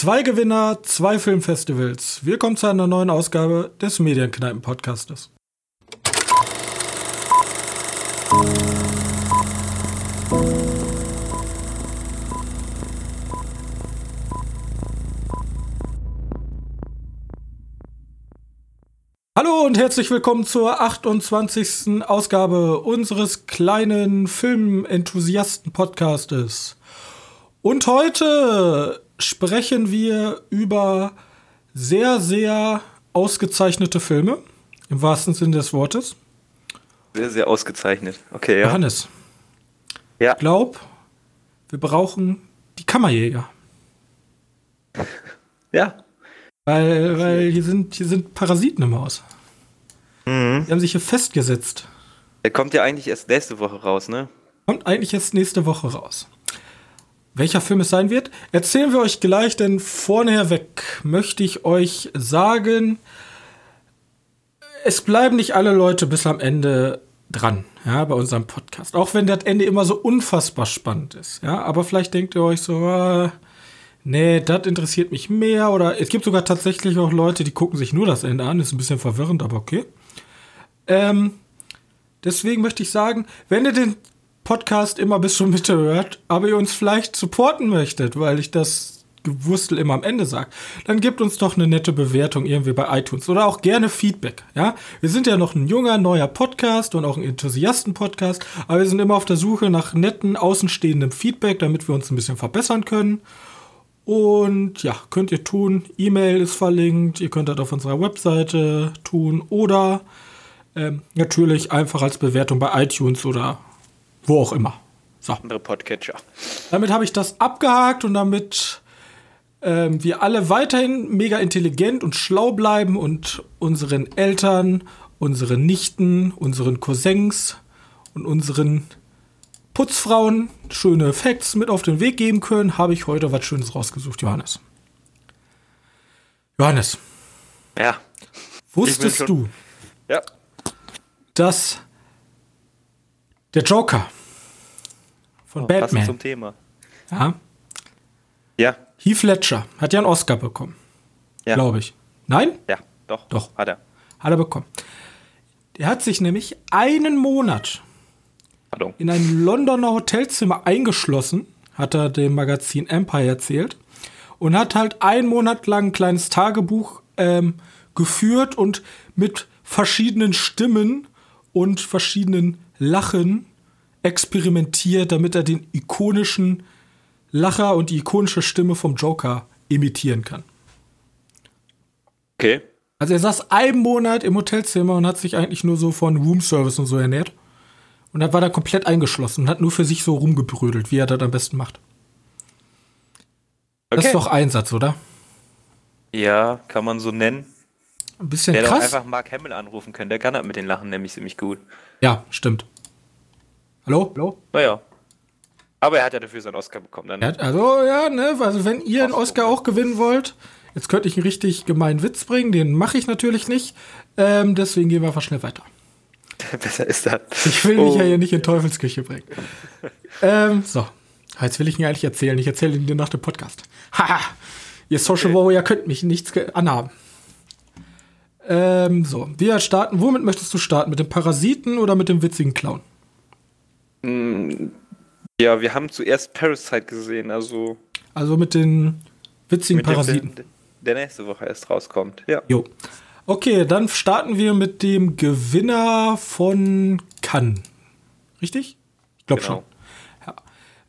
Zwei Gewinner, zwei Filmfestivals. Willkommen zu einer neuen Ausgabe des Medienkneipen-Podcastes. Hallo und herzlich willkommen zur 28. Ausgabe unseres kleinen Filmenthusiasten-Podcastes. Und heute sprechen wir über sehr, sehr ausgezeichnete Filme, im wahrsten Sinne des Wortes. Sehr, sehr ausgezeichnet. Okay, ja. Johannes, Ja. ich glaube, wir brauchen die Kammerjäger. Ja. Weil, weil hier, sind, hier sind Parasiten im Haus. Mhm. Die haben sich hier festgesetzt. Der kommt ja eigentlich erst nächste Woche raus, ne? Kommt eigentlich jetzt nächste Woche raus. Welcher Film es sein wird, erzählen wir euch gleich, denn vorne weg möchte ich euch sagen, es bleiben nicht alle Leute bis am Ende dran, ja, bei unserem Podcast. Auch wenn das Ende immer so unfassbar spannend ist, ja. Aber vielleicht denkt ihr euch so, ah, nee, das interessiert mich mehr. Oder es gibt sogar tatsächlich auch Leute, die gucken sich nur das Ende an. Ist ein bisschen verwirrend, aber okay. Ähm, deswegen möchte ich sagen, wenn ihr den Podcast immer bis zur Mitte hört, aber ihr uns vielleicht supporten möchtet, weil ich das Gewurstel immer am Ende sage, dann gebt uns doch eine nette Bewertung irgendwie bei iTunes oder auch gerne Feedback. Ja, wir sind ja noch ein junger neuer Podcast und auch ein Enthusiasten-Podcast, aber wir sind immer auf der Suche nach netten außenstehendem Feedback, damit wir uns ein bisschen verbessern können. Und ja, könnt ihr tun. E-Mail ist verlinkt. Ihr könnt das auf unserer Webseite tun oder ähm, natürlich einfach als Bewertung bei iTunes oder wo auch immer. So, Andere Podcatcher. damit habe ich das abgehakt und damit ähm, wir alle weiterhin mega intelligent und schlau bleiben und unseren Eltern, unseren Nichten, unseren Cousins und unseren Putzfrauen schöne Facts mit auf den Weg geben können, habe ich heute was Schönes rausgesucht, Johannes. Johannes, Ja. wusstest du, Ja. dass der Joker von Oh, Passend Batman, zum Thema. ja, Ja. Heath Ledger, hat ja einen Oscar bekommen, Ja. glaube ich. Nein? Ja. Doch. Doch. Hat er. Hat er bekommen. Der hat sich nämlich einen Monat Pardon. in ein Londoner Hotelzimmer eingeschlossen, hat er dem Magazin Empire erzählt, und hat halt einen Monat lang ein kleines Tagebuch ähm, geführt und mit verschiedenen Stimmen und verschiedenen Lachen experimentiert, damit er den ikonischen Lacher und die ikonische Stimme vom Joker imitieren kann. Okay. Also er saß einen Monat im Hotelzimmer und hat sich eigentlich nur so von Roomservice und so ernährt. Und dann war er komplett eingeschlossen und hat nur für sich so rumgebrödelt, wie er das am besten macht. Das Okay. ist doch Einsatz, oder? Ja, kann man so nennen. Ein bisschen Der krass. einfach Mark Hamill anrufen können. Der kann das mit den Lachen nämlich ziemlich gut. Ja, stimmt. Hallo? Hallo? Naja. Aber er hat ja dafür seinen Oscar bekommen. Dann Ja, also, ja, ne, also wenn ihr einen Oscar auch gewinnen wollt, jetzt könnte ich einen richtig gemeinen Witz bringen, den mache ich natürlich nicht. Ähm, deswegen gehen wir einfach schnell weiter. besser ist das. Ich will mich Oh. ja hier nicht in Teufelsküche bringen. ähm, so. Jetzt will ich ihn eigentlich erzählen. Ich erzähle ihn dir nach dem Podcast. Haha. Ihr Social Warrior könnt mich nichts ge- anhaben. Ähm, so. Wir starten. Womit möchtest du starten? Mit dem Parasiten oder mit dem witzigen Clown? Ja, wir haben zuerst Parasite gesehen, also Also mit den witzigen mit dem Parasiten. Film, der nächste Woche erst rauskommt. Ja. Jo. Okay, dann starten wir mit dem Gewinner von Cannes. Richtig? Ich glaube Genau. schon.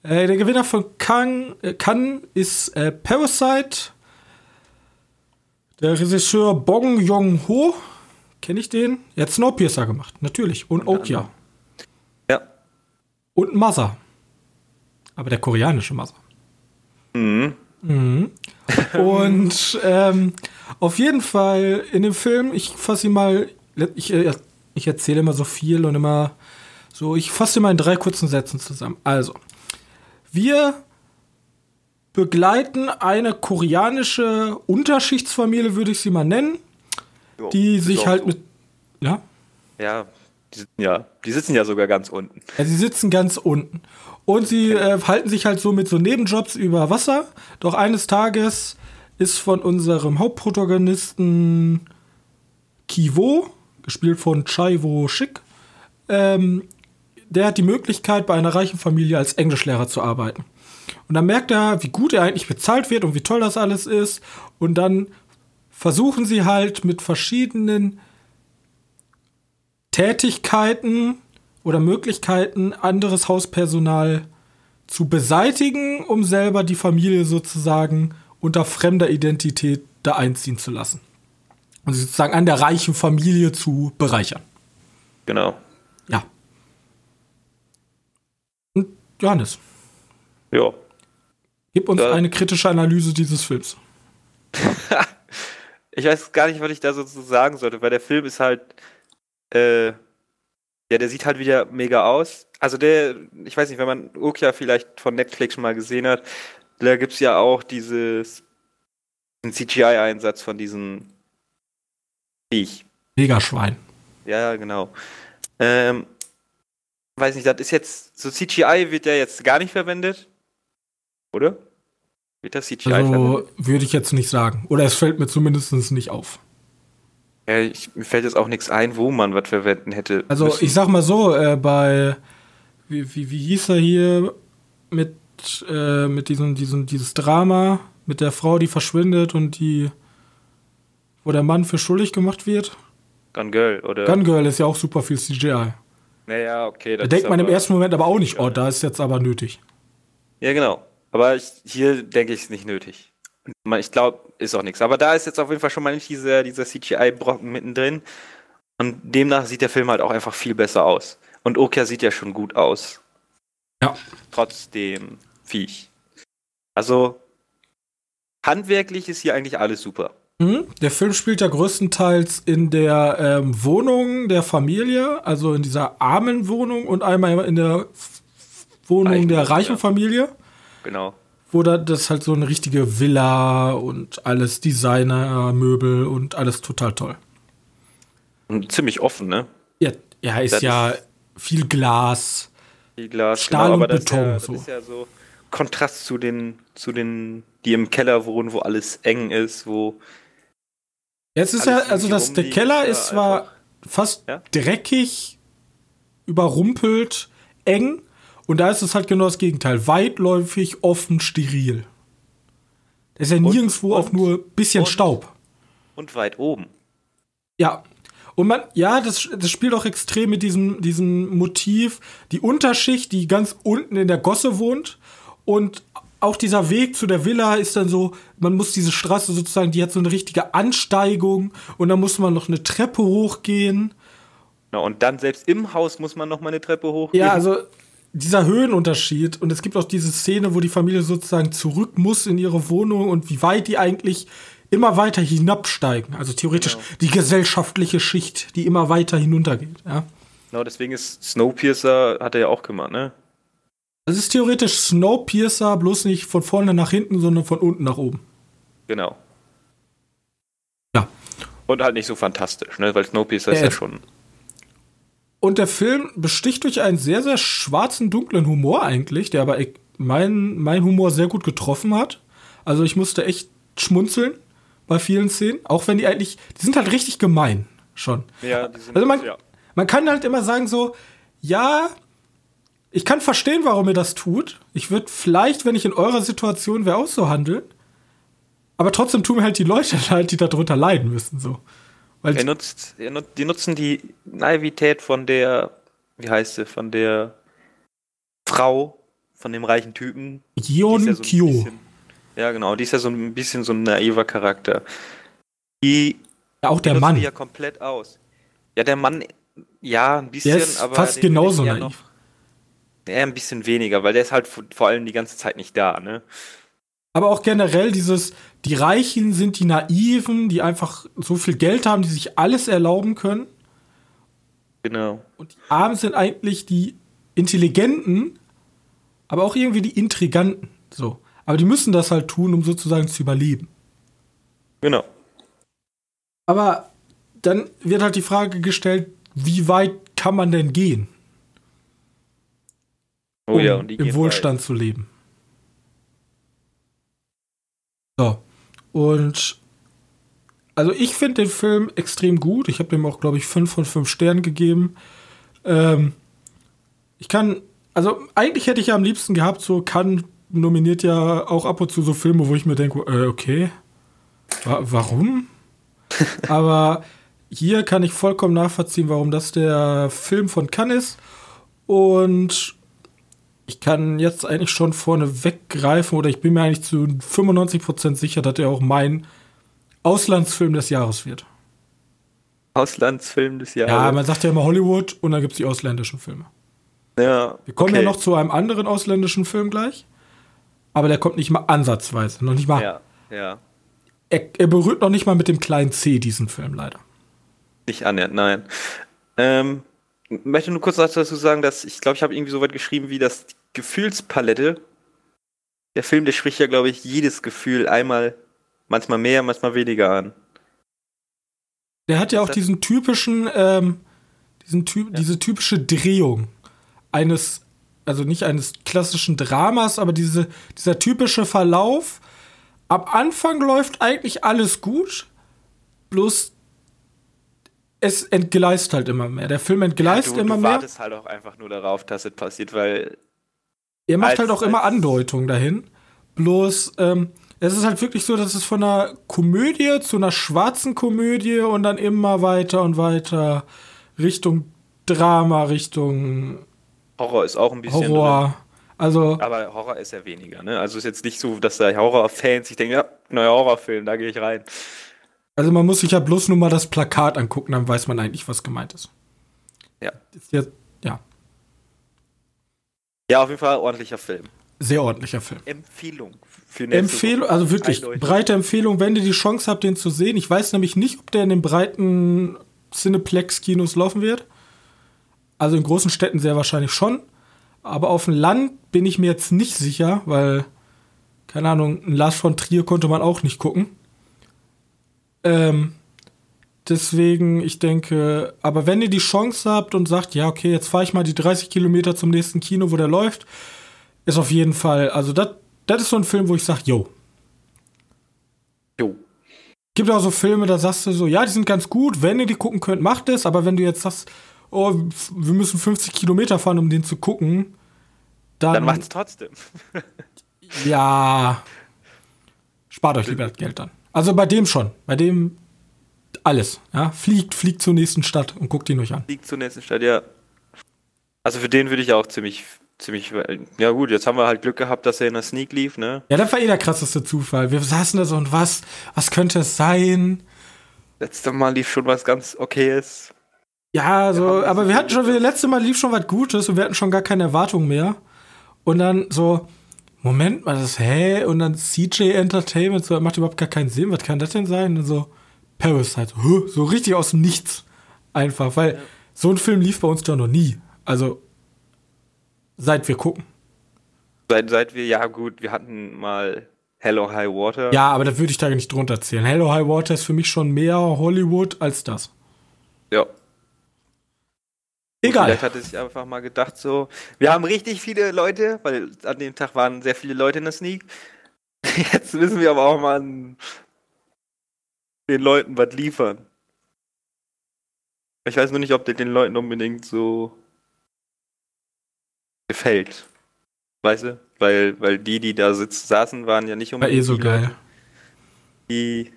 Ja. Äh, der Gewinner von Cannes, äh, Cannes ist äh, Parasite. Der Regisseur Bong Joon-ho. Kenne ich den? Er hat Snowpiercer gemacht, natürlich. Und Okja. Und Mother. Aber der koreanische Mother. Mhm. Mhm. Und ähm, auf jeden Fall in dem Film, ich fasse ihn mal, ich, äh, ich erzähle immer so viel und immer so, ich fasse ihn mal in drei kurzen Sätzen zusammen. Also, wir begleiten eine koreanische Unterschichtsfamilie, würde ich sie mal nennen, Jo, die sich halt so. mit, ja, Ja die, sitzen ja, die sitzen ja sogar ganz unten. Ja, sie sitzen ganz unten. Und sie äh, halten sich halt so mit so Nebenjobs über Wasser. Doch eines Tages ist von unserem Hauptprotagonisten Kivo, gespielt von Chaiwo Schick. Ähm, der hat die Möglichkeit, bei einer reichen Familie als Englischlehrer zu arbeiten. Und dann merkt er, wie gut er eigentlich bezahlt wird und wie toll das alles ist. Und dann versuchen sie halt mit verschiedenen Tätigkeiten oder Möglichkeiten anderes Hauspersonal zu beseitigen, um selber die Familie sozusagen unter fremder Identität da einziehen zu lassen. Und sie sozusagen an der reichen Familie zu bereichern. Genau. Ja. Und Johannes, Ja. gib uns Ja. eine kritische Analyse dieses Films. Ich weiß gar nicht, was ich da so zu sagen sollte, weil der Film ist halt, äh, ja, der sieht halt wieder mega aus. Also der, ich weiß nicht, wenn man Okja vielleicht von Netflix schon mal gesehen hat, da gibt's ja auch dieses, CGI-Einsatz von diesem Viech. Megaschwein. Ja, genau. Ähm, weiß nicht, das ist jetzt, so CGI wird ja jetzt gar nicht verwendet. Oder? Wird das CGI Also verwendet? würde ich jetzt nicht sagen. Oder es fällt mir zumindest nicht auf. Ja, ich, mir fällt jetzt auch nichts ein, wo man was verwenden hätte. Also müssen. ich sag mal so, äh, bei wie, wie, wie hieß er hier mit, äh, mit diesem, diesem, dieses Drama mit der Frau, die verschwindet und die, wo der Mann für schuldig gemacht wird? Gun Girl, oder? Gun Girl ist ja auch super viel CGI. Naja, okay. Da denkt man im ersten Moment aber auch nicht, oh, da ist jetzt aber nötig. Ja, genau. Aber ich, hier denke ich, ist nicht nötig. Ich glaube, ist auch nichts. Aber da ist jetzt auf jeden Fall schon mal nicht dieser, dieser CGI-Brocken mittendrin. Und demnach sieht der Film halt auch einfach viel besser aus. Und Okia sieht ja schon gut aus. Ja. Trotz dem Viech. Also, handwerklich ist hier eigentlich alles super. Mhm. Der Film spielt ja größtenteils in der ähm, Wohnung der Familie, also in dieser armen Wohnung und einmal in der Wohnung Reichen der reichen ja. Familie. Genau. Wo da das halt so eine richtige Villa und alles Designer-Möbel und alles total toll. Und ziemlich offen, ne? Ja, ja ist Das ja ist- viel Glas. Viel Glas. Stahl und aber das Beton, Ist ja, das so. ist ja so Kontrast zu den, zu den, die im Keller wohnen, wo alles eng ist, wo Jetzt ist Alles ja, also das, der Keller ist ist ja zwar einfach- fast Ja? dreckig, überrumpelt, eng. Und da ist es halt genau das Gegenteil. Weitläufig, offen, steril. Da ist ja nirgendwo auch und- nur ein bisschen und- Staub. und weit oben. Ja. Und man, ja, das, das spielt auch extrem mit diesem, diesem Motiv. Die Unterschicht, die ganz unten in der Gosse wohnt. Und auch dieser Weg zu der Villa ist dann so, man muss diese Straße sozusagen, die hat so eine richtige Ansteigung. Und dann muss man noch eine Treppe hochgehen. Na, und dann selbst im Haus muss man noch mal eine Treppe hochgehen. Ja, also dieser Höhenunterschied. Und es gibt auch diese Szene, wo die Familie sozusagen zurück muss in ihre Wohnung und wie weit die eigentlich immer weiter hinabsteigen. Also theoretisch Genau. die gesellschaftliche Schicht, die immer weiter hinuntergeht. Ja. Genau, deswegen ist Snowpiercer, hat er ja auch gemacht, ne? Das ist theoretisch Snowpiercer, bloß nicht von vorne nach hinten, sondern von unten nach oben. Genau. Ja. Und halt nicht so fantastisch, ne? Weil Snowpiercer ist Äh, ja schon. Und der Film besticht durch einen sehr, sehr schwarzen, dunklen Humor eigentlich, der aber e- mein, mein Humor sehr gut getroffen hat. Also ich musste echt schmunzeln bei vielen Szenen, auch wenn die eigentlich, die sind halt richtig gemein schon. Ja, die sind, Also man, ja. man kann halt immer sagen so, ja, ich kann verstehen, warum ihr das tut. Ich würde vielleicht, wenn ich in eurer Situation wäre, auch so handeln. Aber trotzdem tun mir halt die Leute leid, die darunter leiden müssen. So. Weil Er nutzt, er nut, die nutzen die Naivität von der, wie heißt sie, von der Frau, von dem reichen Typen. Yeon ja so Kyo. bisschen- Ja, genau, die ist ja so ein bisschen so ein naiver Charakter. Die Ja, auch der Mann. die ja komplett aus. Ja, der Mann, ja, ein bisschen, Der ist aber fast genauso ja naiv. noch- Ja, ein bisschen weniger, weil der ist halt vor vor allem die ganze Zeit nicht da, ne? Aber auch generell dieses, die Reichen sind die Naiven, die einfach so viel Geld haben, die sich alles erlauben können. Genau. Und die Armen sind eigentlich die Intelligenten, aber auch irgendwie die Intriganten. So. Aber die müssen das halt tun, um sozusagen zu überleben. Genau. Aber dann wird halt die Frage gestellt, wie weit kann man denn gehen, Oh um die im gehen Wohlstand zu leben? So. Und also ich finde den Film extrem gut. Ich habe dem auch, glaube ich, 5 von 5 Sternen gegeben. Ähm, ich kann, also eigentlich hätte ich ja am liebsten gehabt, so kann nominiert ja auch ab und zu so Filme, wo ich mir denke, äh, okay, wa warum? Aber hier kann ich vollkommen nachvollziehen, warum das der Film von Cannes ist. Und ich kann jetzt eigentlich schon vorne weggreifen oder ich bin mir eigentlich zu 95% sicher, dass er auch mein Auslandsfilm des Jahres wird. Auslandsfilm des Jahres? Ja, man sagt ja immer Hollywood und dann gibt es die ausländischen Filme. Ja. Wir kommen okay. ja noch zu einem anderen ausländischen Film gleich. Aber der kommt nicht mal ansatzweise. Noch nicht mal. Ja, ja. Er, er berührt noch nicht mal mit dem kleinen C diesen Film, leider. Nicht annähernd, nein. Ähm, möchte nur kurz dazu sagen, dass ich glaube, ich habe irgendwie so weit geschrieben, wie das Gefühlspalette. Der Film, der spricht ja, glaube ich, jedes Gefühl einmal, manchmal mehr, manchmal weniger an. Der hat ja auch diesen typischen, ähm, diesen typ, ja. diese typische Drehung eines, also nicht eines klassischen Dramas, aber diese, dieser typische Verlauf. Am Anfang läuft eigentlich alles gut, bloß es entgleist halt immer mehr. Der Film entgleist ja, du, immer mehr. Du wartest halt auch einfach nur darauf, dass es passiert, weil. Er macht halt auch immer Andeutungen dahin. Bloß, ähm, es ist halt wirklich so, dass es von einer Komödie zu einer schwarzen Komödie und dann immer weiter und weiter Richtung Drama, Richtung. Horror ist auch ein bisschen. Horror. Drin. Also, aber Horror ist ja weniger, ne? Also ist jetzt nicht so, dass da Horrorfans sich denken, ja, neuer Horrorfilm, da gehe ich rein. Also man muss sich ja bloß nur mal das Plakat angucken, dann weiß man eigentlich, was gemeint ist. Ja. Ist jetzt, ja. Auf jeden Fall ordentlicher Film. Sehr ordentlicher Film. Empfehlung. Für Empfehlung, also wirklich Eindeutig. breite Empfehlung, wenn ihr die Chance habt, den zu sehen. Ich weiß nämlich nicht, ob der in den breiten Cineplex-Kinos laufen wird. Also in großen Städten sehr wahrscheinlich schon. Aber auf dem Land bin ich mir jetzt nicht sicher, weil, keine Ahnung, ein Lars von Trier konnte man auch nicht gucken. Ähm, deswegen, ich denke, aber wenn ihr die Chance habt und sagt, ja, okay, jetzt fahre ich mal die 30 Kilometer zum nächsten Kino, wo der läuft, ist auf jeden Fall, also das ist so ein Film, wo ich sage, yo. Jo. Gibt auch so Filme, da sagst du so, ja, die sind ganz gut, wenn ihr die gucken könnt, macht es, aber wenn du jetzt sagst, oh, wir müssen 50 Kilometer fahren, um den zu gucken, dann. Dann macht's trotzdem. ja. Spart euch lieber das Geld dann. Also bei dem schon. Bei dem alles. Ja? Fliegt, fliegt zur nächsten Stadt und guckt ihn euch an. Fliegt zur nächsten Stadt, ja. Also für den würde ich auch ziemlich, ziemlich. Ja gut, jetzt haben wir halt Glück gehabt, dass er in der Sneak lief, ne? Ja, das war eh der krasseste Zufall. Wir saßen da so und was, was könnte es sein? Letztes Mal lief schon was ganz okayes. Ja, so, aber wir hatten schon, das letzte Mal lief schon was Gutes und wir hatten schon gar keine Erwartungen mehr. Und dann so, Moment mal, das, hä? Und dann CJ Entertainment, so, macht überhaupt gar keinen Sinn. Was kann das denn sein? Und so, Parasite, so, so richtig aus dem Nichts. Einfach, weil ja. so ein Film lief bei uns doch noch nie. Also, seit wir gucken. Seit, seit wir, ja gut, wir hatten mal Hello High Water. Ja, aber da würde ich da nicht drunter zählen. Hello High Water ist für mich schon mehr Hollywood als das. Ja, Egal. Vielleicht hat er sich einfach mal gedacht, so, wir haben richtig viele Leute, weil an dem Tag waren sehr viele Leute in der Sneak. Jetzt müssen wir aber auch mal den Leuten was liefern. Ich weiß nur nicht, ob der den Leuten unbedingt so gefällt. Weißt du? Weil, weil die, die da sitz, saßen, waren ja nicht unbedingt. War eh so geil. die,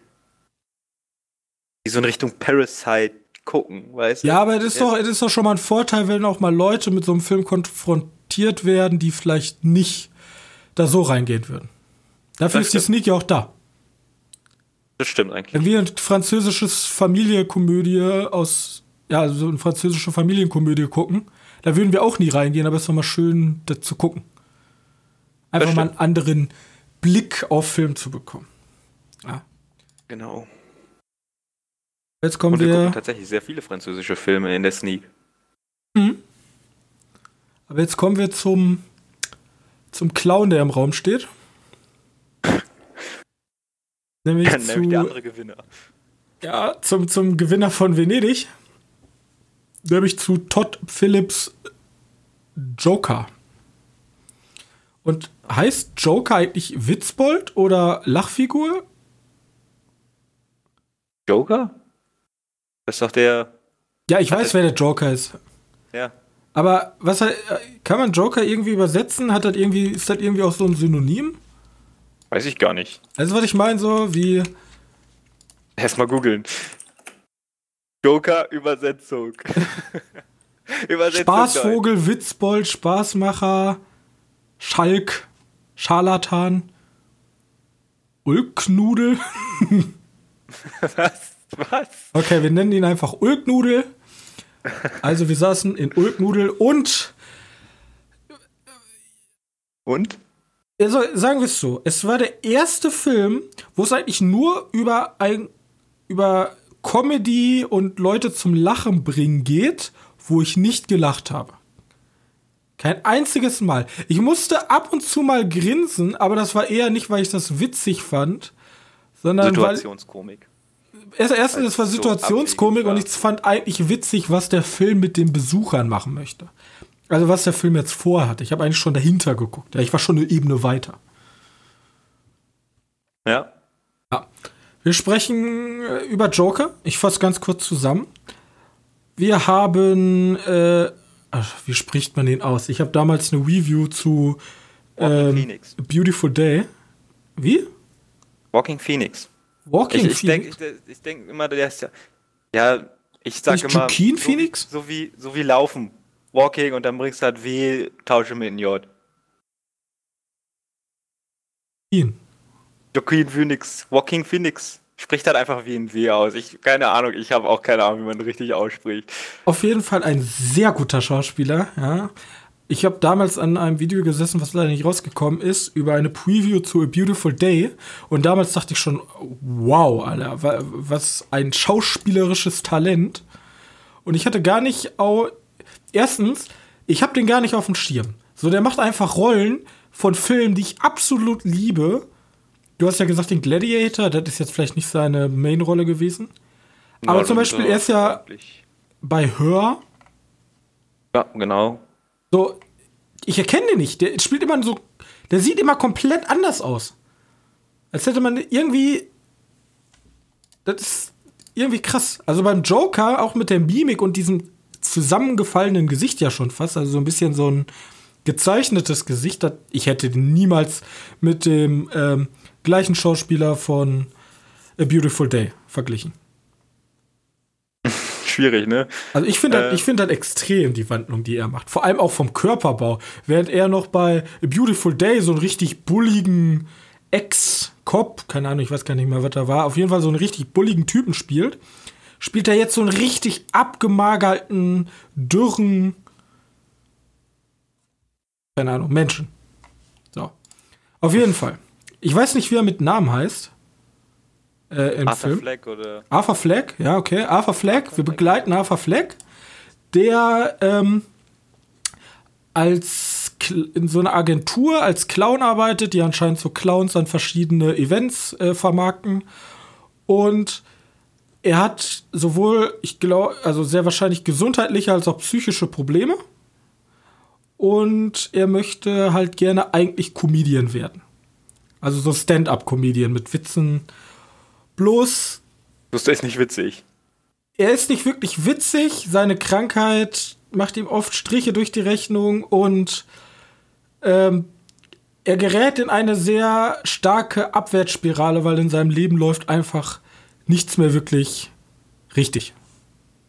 die so in Richtung Parasite gucken, weißt du? Ja, aber es ist, doch, es ist doch schon mal ein Vorteil, wenn auch mal Leute mit so einem Film konfrontiert werden, die vielleicht nicht da so reingehen würden. Dafür das ist stimmt. die Sneak ja auch da. Das stimmt eigentlich. Wenn wir ein französisches Familienkomödie aus, ja, also eine französische Familienkomödie gucken, da würden wir auch nie reingehen, aber es ist doch mal schön, das zu gucken. Einfach mal einen anderen Blick auf Film zu bekommen. Ja. Genau. Jetzt kommen Und wir, wir gucken tatsächlich sehr viele französische Filme in der Sneak. Mhm. Aber jetzt kommen wir zum, zum Clown, der im Raum steht. Nämlich, ja, zu, nämlich der andere Gewinner. Ja, zum, zum Gewinner von Venedig. Nämlich zu Todd Phillips Joker. Und heißt Joker eigentlich Witzbold oder Lachfigur? Joker? Das ist doch der. Ja, ich weiß, wer der Joker ist. Ja. Aber was kann man Joker irgendwie übersetzen? Hat das irgendwie, ist das irgendwie auch so ein Synonym? Weiß ich gar nicht. Also, was ich meine, so wie. Erstmal googeln. Joker-Übersetzung. Übersetzung Spaßvogel, Deutsch. Witzbold, Spaßmacher, Schalk, Scharlatan, Ulknudel. was? Was? Okay, wir nennen ihn einfach Ulknudel. Also wir saßen in Ulknudel und und? Also sagen wir es so, es war der erste Film, wo es eigentlich nur über ein über Comedy und Leute zum Lachen bringen geht, wo ich nicht gelacht habe. Kein einziges Mal. Ich musste ab und zu mal grinsen, aber das war eher nicht, weil ich das witzig fand, sondern Situationskomik. Erstens, es war Situationskomik so und ich fand eigentlich witzig, was der Film mit den Besuchern machen möchte. Also was der Film jetzt vorhat. Ich habe eigentlich schon dahinter geguckt. Ja, ich war schon eine Ebene weiter. Ja. Ja. Wir sprechen äh, über Joker. Ich fasse ganz kurz zusammen. Wir haben, äh, ach, wie spricht man den aus? Ich habe damals eine Review zu ähm, Phoenix. Beautiful Day. Wie? Walking Phoenix. Walking ich, ich Phoenix. Denk, ich, ich denke immer, der ist ja. Ja, ich sag ist immer. Joaquin so, Phoenix? So wie, so wie Laufen. Walking und dann bringst du halt W, tausche mit in J. Joaquin. Joaquin Phoenix. Walking Phoenix spricht halt einfach wie ein W aus. Ich, keine Ahnung, ich habe auch keine Ahnung, wie man richtig ausspricht. Auf jeden Fall ein sehr guter Schauspieler, ja. Ich habe damals an einem Video gesessen, was leider nicht rausgekommen ist, über eine Preview zu A Beautiful Day. Und damals dachte ich schon, wow, Alter, was ein schauspielerisches Talent. Und ich hatte gar nicht auch. Erstens, ich habe den gar nicht auf dem Schirm. So, der macht einfach Rollen von Filmen, die ich absolut liebe. Du hast ja gesagt, den Gladiator, das ist jetzt vielleicht nicht seine Main-Rolle gewesen. Aber ja, zum Beispiel, er ist ja bei Hör. Ja, genau. So, ich erkenne den nicht. Der spielt immer so. Der sieht immer komplett anders aus. Als hätte man irgendwie. Das ist irgendwie krass. Also beim Joker, auch mit der Mimik und diesem zusammengefallenen Gesicht ja schon fast. Also so ein bisschen so ein gezeichnetes Gesicht. Ich hätte niemals mit dem ähm, gleichen Schauspieler von A Beautiful Day verglichen schwierig, ne? Also ich finde äh, ich finde halt extrem die Wandlung, die er macht. Vor allem auch vom Körperbau. Während er noch bei A Beautiful Day so einen richtig bulligen Ex-Cop, keine Ahnung, ich weiß gar nicht mehr, was da war, auf jeden Fall so einen richtig bulligen Typen spielt, spielt er jetzt so einen richtig abgemagerten, dürren, keine Ahnung, Menschen. So. Auf jeden Fall. Ich weiß nicht, wie er mit Namen heißt äh, im Arthur Film. Fleck oder? Arthur Fleck, ja, okay. Arthur Fleck, Arthur wir begleiten Arthur Fleck, der ähm, als in so einer Agentur als Clown arbeitet, die anscheinend so Clowns an verschiedene Events äh, vermarkten. Und er hat sowohl, ich glaube, also sehr wahrscheinlich gesundheitliche als auch psychische Probleme. Und er möchte halt gerne eigentlich Comedian werden. Also so Stand-up-Comedian mit Witzen Bloß. Bloß der ist nicht witzig. Er ist nicht wirklich witzig. Seine Krankheit macht ihm oft Striche durch die Rechnung und ähm, er gerät in eine sehr starke Abwärtsspirale, weil in seinem Leben läuft einfach nichts mehr wirklich richtig.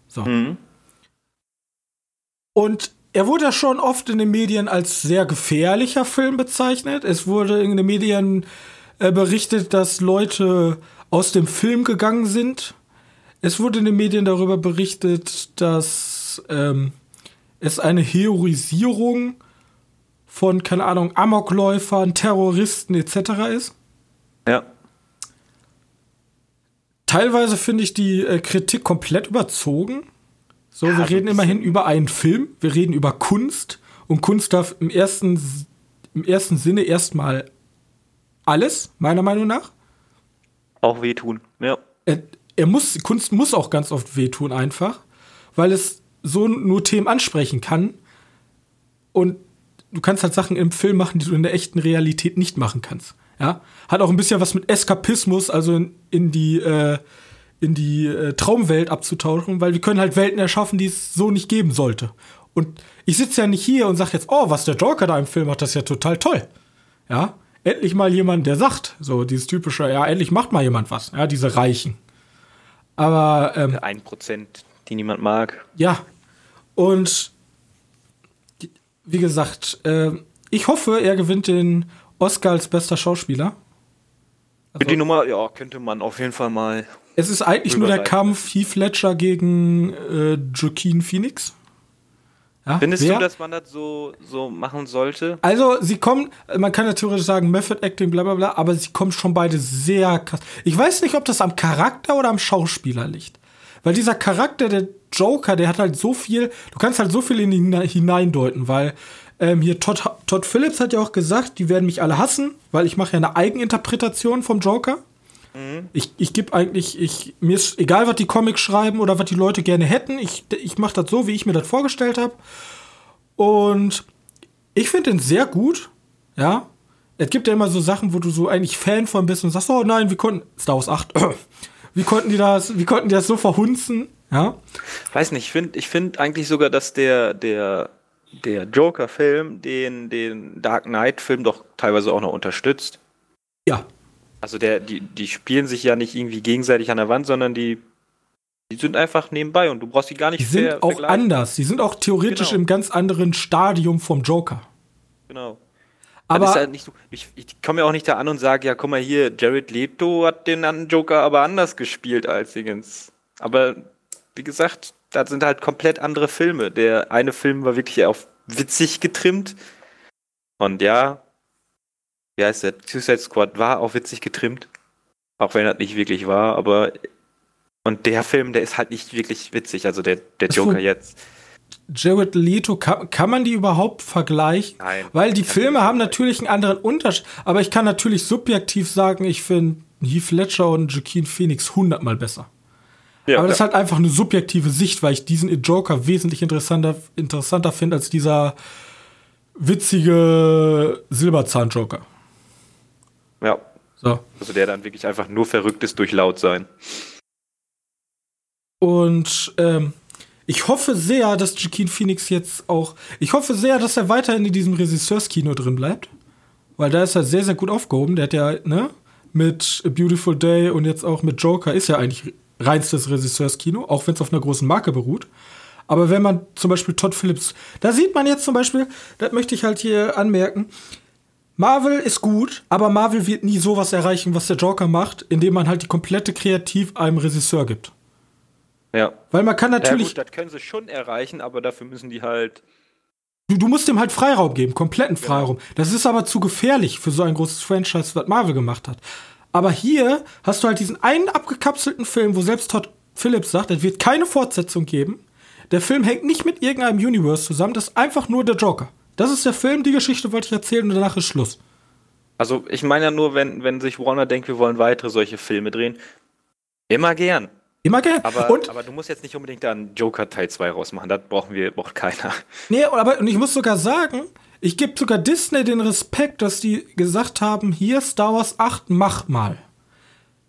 So. Mhm. Und er wurde schon oft in den Medien als sehr gefährlicher Film bezeichnet. Es wurde in den Medien äh, berichtet, dass Leute aus dem Film gegangen sind. Es wurde in den Medien darüber berichtet, dass ähm, es eine Heroisierung von, keine Ahnung, Amokläufern, Terroristen etc. ist. Ja. Teilweise finde ich die äh, Kritik komplett überzogen. So, ja, wir reden immerhin über einen Film, wir reden über Kunst und Kunst darf im ersten, im ersten Sinne erstmal alles, meiner Meinung nach auch wehtun. Ja. Er, er, muss, Kunst muss auch ganz oft wehtun, einfach, weil es so nur Themen ansprechen kann. Und du kannst halt Sachen im Film machen, die du in der echten Realität nicht machen kannst. Ja? Hat auch ein bisschen was mit Eskapismus, also in, in die, äh, in die äh, Traumwelt abzutauchen, weil wir können halt Welten erschaffen, die es so nicht geben sollte. Und ich sitze ja nicht hier und sage jetzt, oh, was der Joker da im Film macht, das ist ja total toll. Ja, endlich mal jemand, der sagt, so dieses typische, ja, endlich macht mal jemand was, ja, diese Reichen. Aber ähm, ein Prozent, die niemand mag. Ja, und wie gesagt, äh, ich hoffe, er gewinnt den Oscar als bester Schauspieler. Also, die Nummer, ja, könnte man auf jeden Fall mal. Es ist eigentlich nur der Kampf Heath Ledger gegen äh, Joaquin Phoenix. Ja, Findest wer? du, dass man das so, so machen sollte? Also, sie kommen, man kann natürlich sagen, Method Acting, bla bla bla, aber sie kommen schon beide sehr krass. Ich weiß nicht, ob das am Charakter oder am Schauspieler liegt. Weil dieser Charakter, der Joker, der hat halt so viel, du kannst halt so viel in ihn hineindeuten, weil ähm, hier Todd, Todd Phillips hat ja auch gesagt, die werden mich alle hassen, weil ich mache ja eine Eigeninterpretation vom Joker. Mhm. Ich, ich gebe eigentlich, ich, mir ist egal, was die Comics schreiben oder was die Leute gerne hätten. Ich, ich mache das so, wie ich mir das vorgestellt habe. Und ich finde den sehr gut. Ja. Es gibt ja immer so Sachen, wo du so eigentlich Fan von bist und sagst, oh nein, wie konnten. Star Wars 8. wie konnten die das, wie konnten die das so verhunzen? Ja. Weiß nicht, ich finde ich find eigentlich sogar, dass der, der der Joker-Film den, den Dark Knight-Film doch teilweise auch noch unterstützt. Ja. Also der, die, die spielen sich ja nicht irgendwie gegenseitig an der Wand, sondern die, die sind einfach nebenbei und du brauchst die gar nicht Die sind auch anders. Die sind auch theoretisch genau. im ganz anderen Stadium vom Joker. Genau. Aber halt so, ich, ich komme ja auch nicht da an und sage, ja, guck mal hier, Jared Leto hat den Joker aber anders gespielt als Higgins. Aber wie gesagt, das sind halt komplett andere Filme. Der eine Film war wirklich auf witzig getrimmt. Und ja, wie heißt der? Suicide Squad war auch witzig getrimmt. Auch wenn das nicht wirklich war, aber. Und der Film, der ist halt nicht wirklich witzig, also der, der Joker jetzt. Jared Leto, kann, kann man die überhaupt vergleichen? Nein. Weil die Filme haben natürlich einen anderen Unterschied. Aber ich kann natürlich subjektiv sagen, ich finde Heath Ledger und Joaquin Phoenix hundertmal besser. Ja, aber das ja. ist halt einfach eine subjektive Sicht, weil ich diesen Joker wesentlich interessanter, interessanter finde als dieser witzige Silberzahn-Joker. Ja. So. Also der dann wirklich einfach nur verrückt ist durch laut sein. Und ähm, ich hoffe sehr, dass Joaquin Phoenix jetzt auch. Ich hoffe sehr, dass er weiterhin in diesem Regisseurskino drin bleibt. Weil da ist er sehr, sehr gut aufgehoben. Der hat ja, ne, mit A Beautiful Day und jetzt auch mit Joker ist ja eigentlich reinstes Regisseurskino, auch wenn es auf einer großen Marke beruht. Aber wenn man zum Beispiel Todd Phillips, da sieht man jetzt zum Beispiel, das möchte ich halt hier anmerken, Marvel ist gut, aber Marvel wird nie sowas erreichen, was der Joker macht, indem man halt die komplette Kreativ einem Regisseur gibt. Ja. Weil man kann natürlich. Ja, gut, das können sie schon erreichen, aber dafür müssen die halt. Du, du musst dem halt Freiraum geben, kompletten genau. Freiraum. Genau. Das ist aber zu gefährlich für so ein großes Franchise, was Marvel gemacht hat. Aber hier hast du halt diesen einen abgekapselten Film, wo selbst Todd Phillips sagt, es wird keine Fortsetzung geben. Der Film hängt nicht mit irgendeinem Universe zusammen, das ist einfach nur der Joker. Das ist der Film, die Geschichte wollte ich erzählen und danach ist Schluss. Also ich meine ja nur, wenn, wenn sich Warner denkt, wir wollen weitere solche Filme drehen, immer gern. Immer gern. Aber, und, aber du musst jetzt nicht unbedingt da einen Joker Teil 2 rausmachen, das brauchen wir, braucht keiner. Nee, aber und ich muss sogar sagen, ich gebe sogar Disney den Respekt, dass die gesagt haben, hier Star Wars 8, mach mal.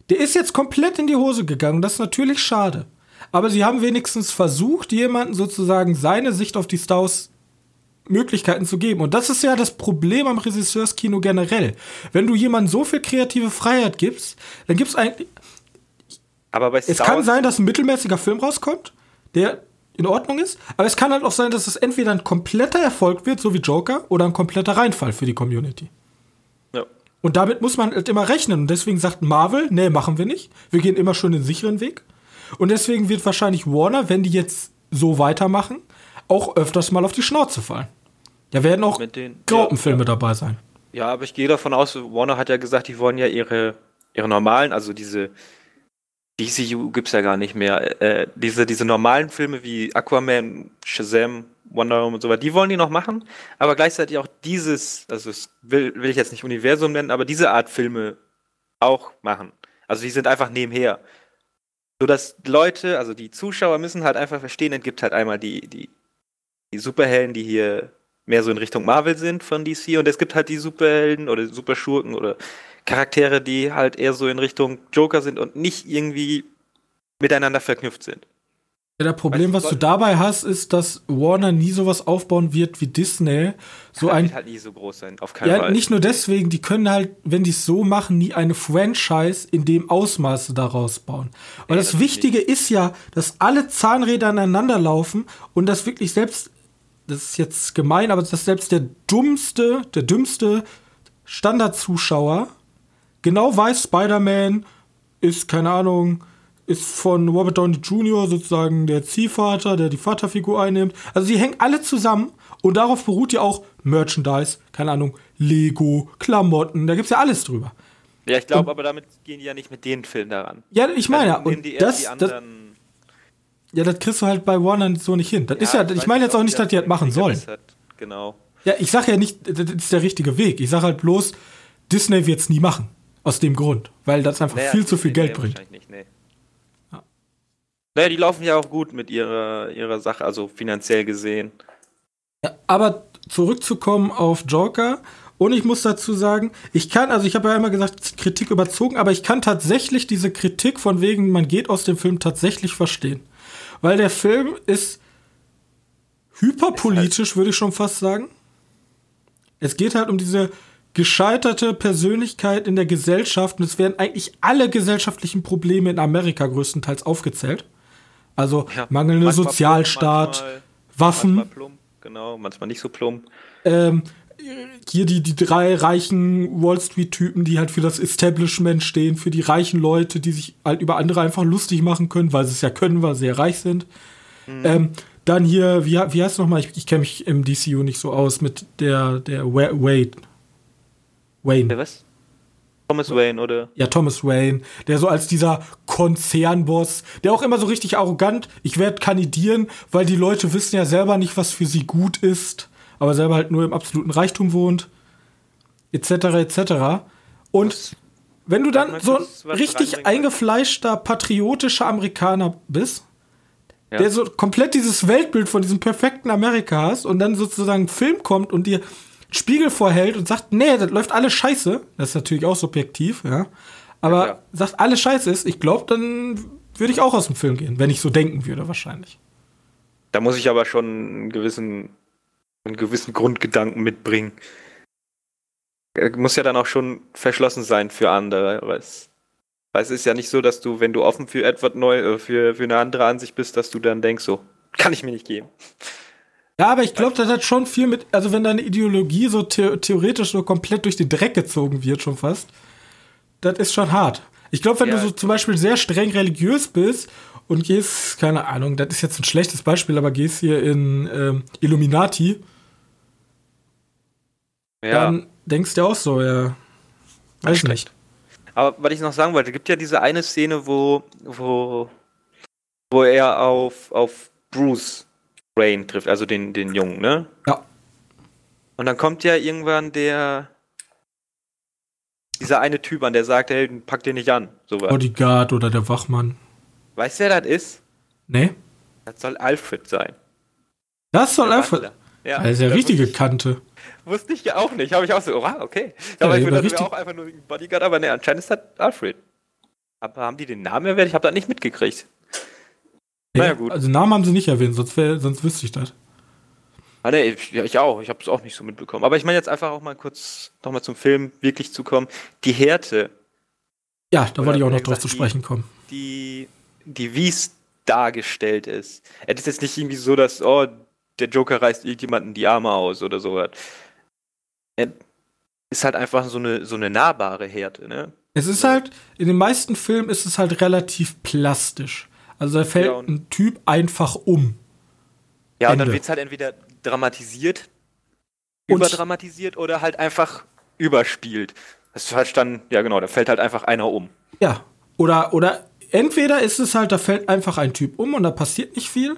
Der ist jetzt komplett in die Hose gegangen, das ist natürlich schade. Aber sie haben wenigstens versucht, jemanden sozusagen seine Sicht auf die Star Wars Möglichkeiten zu geben. Und das ist ja das Problem am Regisseurskino generell. Wenn du jemandem so viel kreative Freiheit gibst, dann gibt es eigentlich. Aber bei Star es kann sein, dass ein mittelmäßiger Film rauskommt, der in Ordnung ist. Aber es kann halt auch sein, dass es entweder ein kompletter Erfolg wird, so wie Joker, oder ein kompletter Reinfall für die Community. Ja. Und damit muss man halt immer rechnen. Und deswegen sagt Marvel, nee, machen wir nicht. Wir gehen immer schon den sicheren Weg. Und deswegen wird wahrscheinlich Warner, wenn die jetzt so weitermachen, auch öfters mal auf die Schnauze fallen. Da werden auch Graupenfilme ja, ja. dabei sein. Ja, aber ich gehe davon aus, Warner hat ja gesagt, die wollen ja ihre, ihre normalen, also diese DCU gibt es ja gar nicht mehr. Äh, diese, diese normalen Filme wie Aquaman, Shazam, Wonder Woman und so weiter, die wollen die noch machen, aber gleichzeitig auch dieses, also das will, will ich jetzt nicht Universum nennen, aber diese Art Filme auch machen. Also die sind einfach nebenher. So dass Leute, also die Zuschauer müssen halt einfach verstehen, es gibt halt einmal die, die, die Superhelden, die hier mehr so in Richtung Marvel sind von DC und es gibt halt die Superhelden oder Superschurken oder Charaktere, die halt eher so in Richtung Joker sind und nicht irgendwie miteinander verknüpft sind. Ja, das Problem, was du dabei hast, ist, dass Warner nie sowas aufbauen wird wie Disney. So Kann ein, halt nie so groß sein, auf keinen ja, Fall. nicht nur deswegen, die können halt, wenn die es so machen, nie eine Franchise in dem Ausmaße daraus bauen. Aber Nee, das natürlich Wichtige ist ja, dass alle Zahnräder aneinander laufen und dass wirklich selbst, das ist jetzt gemein, aber dass selbst der dummste, der dümmste Standardzuschauer genau weiß, Spider-Man ist, keine Ahnung, ist von Robert Downey Jr. sozusagen der Ziehvater, der die Vaterfigur einnimmt. Also die hängen alle zusammen und darauf beruht ja auch Merchandise, keine Ahnung, Lego, Klamotten, da gibt's ja alles drüber. ja, ich glaube, aber damit gehen die ja nicht mit den Filmen daran. Ja, ich meine, ja, und die das, das, ja, das kriegst du halt bei Warner so nicht hin. Das ist ja, ich meine jetzt auch nicht, dass die das machen sollen. hat. Genau. Ja, ich sage ja nicht, das ist der richtige Weg. Ich sage halt bloß, Disney wird's nie machen. Aus dem Grund. Weil das einfach Naja, viel zu viel Geld nee, bringt. wahrscheinlich Nicht, nee. Ja. Naja, die laufen ja auch gut mit ihrer, ihrer Sache, also finanziell gesehen. Ja, aber zurückzukommen auf Joker. Und ich muss dazu sagen, ich kann, also ich habe ja immer gesagt, Kritik überzogen, aber ich kann tatsächlich diese Kritik von wegen, man geht aus dem Film tatsächlich verstehen. Weil der Film ist hyperpolitisch, würde ich schon fast sagen. Es geht halt um diese gescheiterte Persönlichkeit in der Gesellschaft und es werden eigentlich alle gesellschaftlichen Probleme in Amerika größtenteils aufgezählt. Also Ja, mangelnder Sozialstaat, plump, manchmal- Waffen. Manchmal plump, genau, manchmal nicht so plump. ähm, hier die, die drei reichen Wall Street-Typen, die halt für das Establishment stehen, für die reichen Leute, die sich halt über andere einfach lustig machen können, weil sie es ja können, weil sie sehr reich sind. Ähm, dann hier, wie, wie heißt nochmal, ich, ich kenne mich im DCU nicht so aus, mit der, der Wa- Wade. Wayne. Der was? Thomas Wayne, oder? Ja, Thomas Wayne, der so als dieser Konzernboss, der auch immer so richtig arrogant, ich werde kandidieren, weil die Leute wissen ja selber nicht, was für sie gut ist, aber selber halt nur im absoluten Reichtum wohnt, etc., etc. Und wenn du dann so ein was richtig eingefleischter, patriotischer Amerikaner bist, Ja. der so komplett dieses Weltbild von diesem perfekten Amerika hast und dann sozusagen ein Film kommt und dir Spiegel vorhält und sagt, nee, das läuft alles scheiße. Das ist natürlich auch subjektiv, ja. Aber klar. sagt, alles scheiße ist, ich glaube, dann würde ich auch aus dem Film gehen, wenn ich so denken würde, wahrscheinlich. Da muss ich aber schon einen gewissen, einen gewissen Grundgedanken mitbringen. Er muss ja dann auch schon verschlossen sein für andere. Weil es, weil es ist ja nicht so, dass du, wenn du offen für etwas neu, äh, für, für eine andere Ansicht bist, dass du dann denkst, so, kann ich mir nicht geben. Ja, aber ich glaube, das hat schon viel mit, also wenn deine Ideologie so the theoretisch so komplett durch den Dreck gezogen wird, schon fast, das ist schon hart. Ich glaube, wenn Ja. du so zum Beispiel sehr streng religiös bist und gehst, keine Ahnung, das ist jetzt ein schlechtes Beispiel, aber gehst hier in ähm, Illuminati, dann denkst du auch so, ja, weiß Schlecht. nicht. Aber was ich noch sagen wollte, gibt ja diese eine Szene, wo, wo, wo er auf, auf Bruce Wayne trifft, also den, den Jungen, ne? Ja. Und dann kommt ja irgendwann der, dieser eine Typ an, der sagt, hey, pack den nicht an. Sowas. Bodyguard oder der Wachmann. Weißt du, wer das ist? Nee? Das soll Alfred sein. Das soll Der einfach. Butler. Ja, Das ist ja richtige Kante. wusste ich ja auch nicht. Habe ich auch so, oh, okay. Ja, aber ich würde richtig- auch einfach nur Bodyguard, aber ne, anscheinend ist das Alfred. Aber haben die den Namen erwähnt? Ich habe das nicht mitgekriegt. Naja, gut. Also Namen haben sie nicht erwähnt, sonst, wär, sonst wüsste ich das. Ah, nee, ich, ja, ich auch. Ich habe es auch nicht so mitbekommen. Aber ich meine jetzt einfach auch mal kurz nochmal zum Film wirklich zu kommen. Die Härte, Ja, da wollte ich auch noch drauf zu sprechen kommen. die, die wie es dargestellt ist. Es ist jetzt nicht irgendwie so, dass, oh, der Joker reißt irgendjemanden die Arme aus oder sowas. Es ist halt einfach so eine, so eine nahbare Härte, ne? Es ist halt, in den meisten Filmen ist es halt relativ plastisch. Also da fällt Ja, ein Typ einfach um. Ja, und dann Ende. wird es halt entweder dramatisiert, Und- überdramatisiert oder halt einfach überspielt. Das ist halt dann, ja genau, da fällt halt einfach einer um. Ja. Oder, oder entweder ist es halt, da fällt einfach ein Typ um und da passiert nicht viel.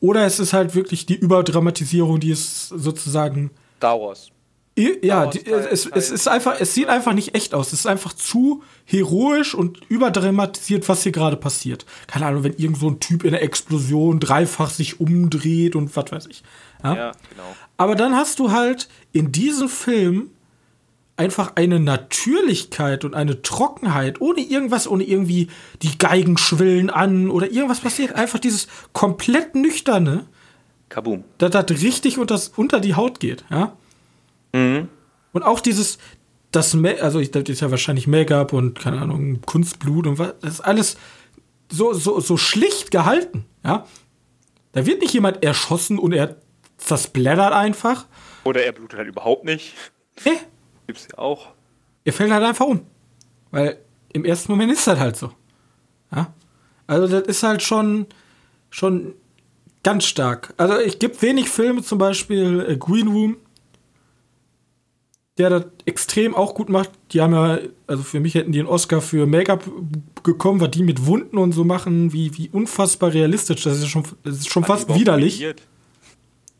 Oder es ist halt wirklich die Überdramatisierung, die es sozusagen. Star Wars. Ja, die, es, es ist einfach, es sieht einfach nicht echt aus. Es ist einfach zu heroisch und überdramatisiert, was hier gerade passiert. Keine Ahnung, wenn irgend so ein Typ in der Explosion dreifach sich umdreht und was weiß ich. Ja? Ja, genau. Aber dann hast du halt in diesem Film einfach eine Natürlichkeit und eine Trockenheit, ohne irgendwas, ohne irgendwie die Geigen schwillen an oder irgendwas passiert. Einfach dieses komplett nüchterne, Kaboom. dass das richtig unter, unter die Haut geht, ja. Mhm. Und auch dieses, das, also ich, das ist ja wahrscheinlich Make-up und keine Ahnung, Kunstblut und was, das ist alles so, so, so schlicht gehalten, ja. Da wird nicht jemand erschossen und er zersplattert einfach. Oder er blutet halt überhaupt nicht. Nee, Gibt's ja auch. er fällt halt einfach um. Weil im ersten Moment ist das halt so. Ja? Also das ist halt schon, schon ganz stark. Also ich gibt wenig Filme, zum Beispiel äh, Green Room, der das extrem auch gut macht. Die haben ja, also für mich hätten die einen Oscar für Make-up bekommen, was die mit Wunden und so machen, wie, wie unfassbar realistisch. Das ist schon, das ist schon die fast widerlich. nominiert?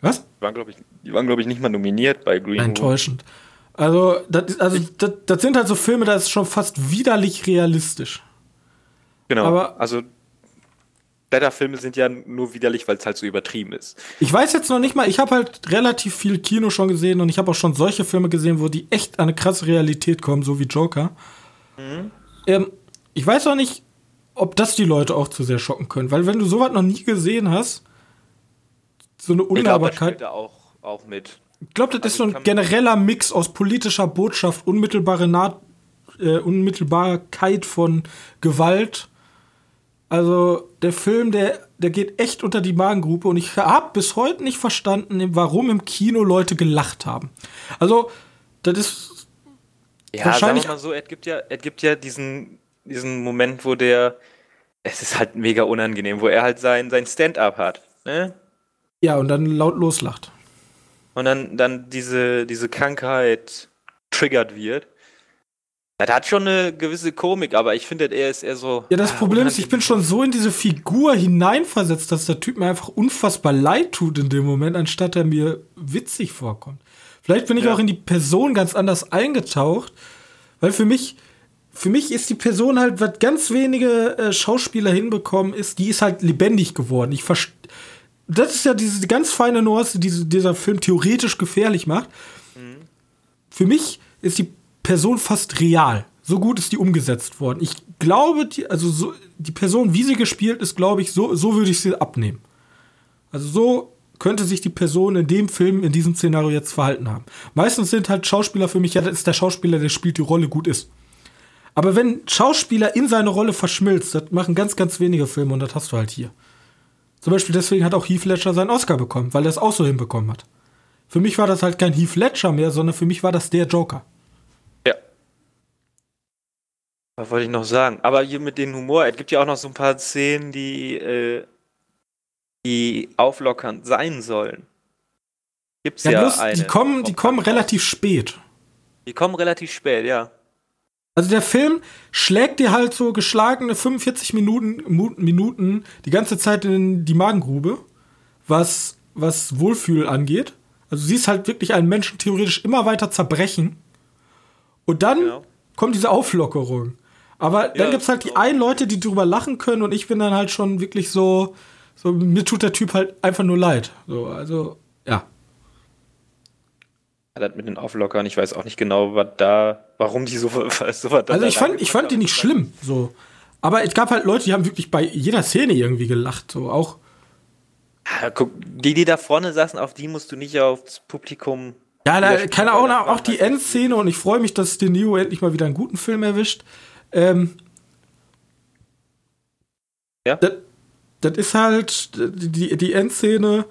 Was? Die waren, glaube ich, die waren, glaub ich, nicht mal nominiert bei Green. Enttäuschend. Also, das, also das, das sind halt so Filme, da ist schon fast widerlich realistisch. Genau. Aber- also, Blätterfilme sind ja nur widerlich, weil es halt so übertrieben ist. Ich weiß jetzt noch nicht mal, ich habe halt relativ viel Kino schon gesehen und ich habe auch schon solche Filme gesehen, wo die echt an eine krasse Realität kommen, so wie Joker. Ähm, ich weiß auch nicht, ob das die Leute auch zu sehr schocken können, weil wenn du sowas noch nie gesehen hast, so eine Ich glaube, Unnahbarkeit. spielt da auch, auch mit. Ich glaube, das ist so Also ein ich genereller Mix aus politischer Botschaft, unmittelbare Naht, äh, Unmittelbarkeit von Gewalt. Also der Film, der, der geht echt unter die Magengrube und ich habe bis heute nicht verstanden, warum im Kino Leute gelacht haben. Also das ist Ja, Wahrscheinlich- sagen wir mal so, es gibt ja, es gibt ja diesen, diesen Moment, wo der, es ist halt mega unangenehm, wo er halt sein, sein Stand-up hat, ne? ja und dann laut loslacht. Und dann, dann diese, diese Krankheit triggert wird. Der hat schon eine gewisse Komik, aber ich finde, er ist eher so. Ja, das ah, Problem ist, ich bin schon so in diese Figur hineinversetzt, dass der Typ mir einfach unfassbar leid tut in dem Moment, anstatt er mir witzig vorkommt. Vielleicht bin ich Ja. auch in die Person ganz anders eingetaucht, weil für mich, für mich ist die Person halt, was ganz wenige äh, Schauspieler hinbekommen, ist, die ist halt lebendig geworden. Ich das ist ja diese ganz feine Nuance, die diese- dieser Film theoretisch gefährlich macht. Für mich ist die Person fast real. So gut ist die umgesetzt worden. Ich glaube, die, also so, die Person, wie sie gespielt ist, glaube ich, so, so würde ich sie abnehmen. Also so könnte sich die Person in dem Film, in diesem Szenario jetzt verhalten haben. Meistens sind halt Schauspieler für mich, ja, das ist der Schauspieler, der spielt die Rolle gut ist. Aber wenn Schauspieler in seine Rolle verschmilzt, das machen ganz, ganz wenige Filme und das hast du halt hier. Zum Beispiel deswegen hat auch Heath Ledger seinen Oscar bekommen, weil er es auch so hinbekommen hat. Für mich war das halt kein Heath Ledger mehr, sondern für mich war das der Joker. Ja. Was wollte ich noch sagen? Aber hier mit dem Humor, es gibt ja auch noch so ein paar Szenen, die, äh, die auflockernd sein sollen. Gibt's Ja, ja, bloß, eine. die kommen, die kommen relativ spät. Die kommen relativ spät, ja. Also der Film schlägt dir halt so geschlagene 45 Minuten, Minuten die ganze Zeit in die Magengrube, was, was Wohlfühl angeht. Also du siehst halt wirklich einen Menschen theoretisch immer weiter zerbrechen. Und dann Genau. kommt diese Auflockerung. Aber dann Ja, gibt's halt die einen Leute, die drüber lachen können und ich bin dann halt schon wirklich so, so mir tut der Typ halt einfach nur leid. So, also, ja. Ja, Das mit den Auflockern, ich weiß auch nicht genau, was da, warum die so, so was da Also ich fand, ich fand die nicht schlimm, so. Aber es gab halt Leute, die haben wirklich bei jeder Szene irgendwie gelacht, so auch. Ja, guck, die, die da vorne saßen, auf die musst du nicht aufs Publikum. Ja, da, keine Ahnung, auch war die Endszene und ich freue mich, dass De Niro endlich mal wieder einen guten Film erwischt. Ähm, Ja? Das, das ist halt die, die Endszene.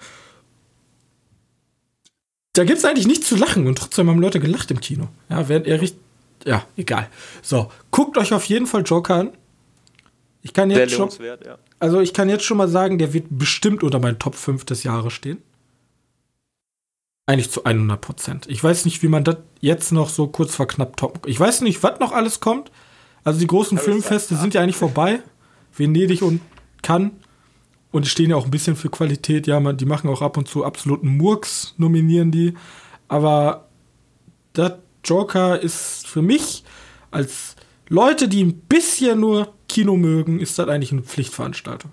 Da gibt es eigentlich nichts zu lachen und trotzdem haben Leute gelacht im Kino. Ja, während er richtig. Ja, egal. So, guckt euch auf jeden Fall Joker an. Ich kann jetzt schon. ja. Also ich kann jetzt schon mal sagen, der wird bestimmt unter meinen Top 5 des Jahres stehen. Eigentlich zu 100 Prozent. Ich weiß nicht, wie man das jetzt noch so kurz vor knapp top. Ich weiß nicht, was noch alles kommt. Also die großen Parasite, Filmfeste sind ja eigentlich vorbei. Venedig und Cannes. Und die stehen ja auch ein bisschen für Qualität. Ja, man, die machen auch ab und zu absoluten Murks, nominieren die. Aber das Joker ist für mich als Leute, die ein bisschen nur Kino mögen, ist das eigentlich eine Pflichtveranstaltung.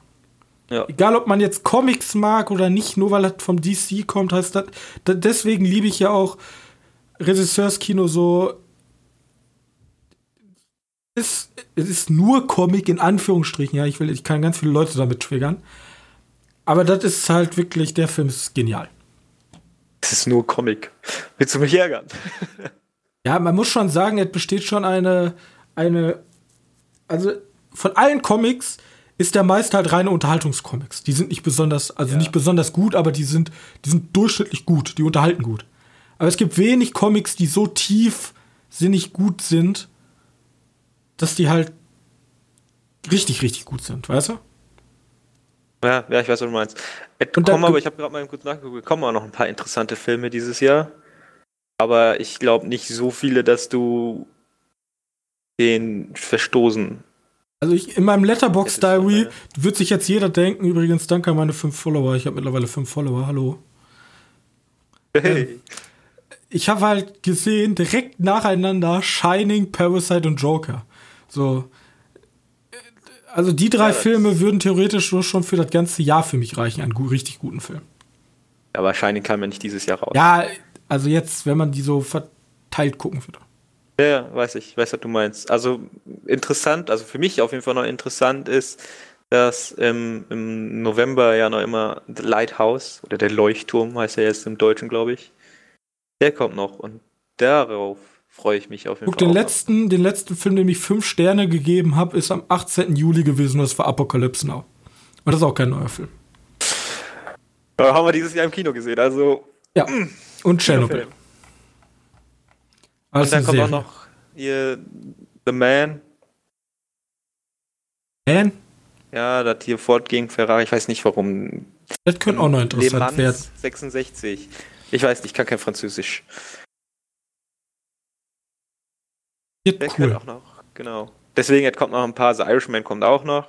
ja. Egal, ob man jetzt Comics mag oder nicht, nur weil das vom DC kommt, heißt das. da- Deswegen liebe ich ja auch Regisseurskino so. Ist, es ist nur Comic in Anführungsstrichen. Ja, ich will, ich kann ganz viele Leute damit triggern. Aber das ist halt wirklich, der Film ist genial. Es ist nur Comic. Willst du mich ärgern? ja, man muss schon sagen, es besteht schon eine, eine, also von allen Comics ist der meist halt reine Unterhaltungscomics. Die sind nicht besonders, also ja. nicht besonders gut, aber die sind, die sind durchschnittlich gut, die unterhalten gut. Aber es gibt wenig Comics, die so tiefsinnig gut sind, dass die halt richtig, richtig gut sind, weißt du? Ja, ja, ich weiß, was du meinst. Et, und kommen aber, ich habe gerade mal kurz nachgeguckt, kommen auch noch ein paar interessante Filme dieses Jahr. Aber ich glaube nicht so viele, dass du den verstoßen. Also ich, in meinem Letterbox Diary wird sich jetzt jeder denken, übrigens, danke an meine fünf Follower, ich habe mittlerweile fünf Follower, hallo. Hey. Ähm, ich habe halt gesehen, direkt nacheinander Shining, Parasite und Joker. So, also die drei ja, Filme würden theoretisch schon für das ganze Jahr für mich reichen, einen richtig guten Film. Ja, wahrscheinlich kam man nicht dieses Jahr raus. Ja, also jetzt, wenn man die so verteilt gucken würde. Ja, weiß ich, weiß, was du meinst. Also interessant, also für mich auf jeden Fall noch interessant ist, dass im, im November ja noch immer The Lighthouse oder der Leuchtturm heißt er jetzt im Deutschen, glaube ich. Der kommt noch und darauf freue ich mich auf jeden Guck, Fall. Den letzten, den letzten Film, dem ich fünf Sterne gegeben habe, ist am 18. Juli gewesen und das war Apocalypse Now. Und das ist auch kein neuer Film. Ja, haben wir dieses Jahr im Kino gesehen, also. Ja. Mh, mm, und Chernobyl. Und dann kommt auch noch hier The Man. Man? Ja, das hier Ford gegen Ferrari, ich weiß nicht warum. Das könnte auch noch interessant werden. 66. Ich weiß nicht, ich kann kein Französisch. Der cool. auch noch, genau. Deswegen, jetzt kommt noch ein paar, The Irishman kommt auch noch.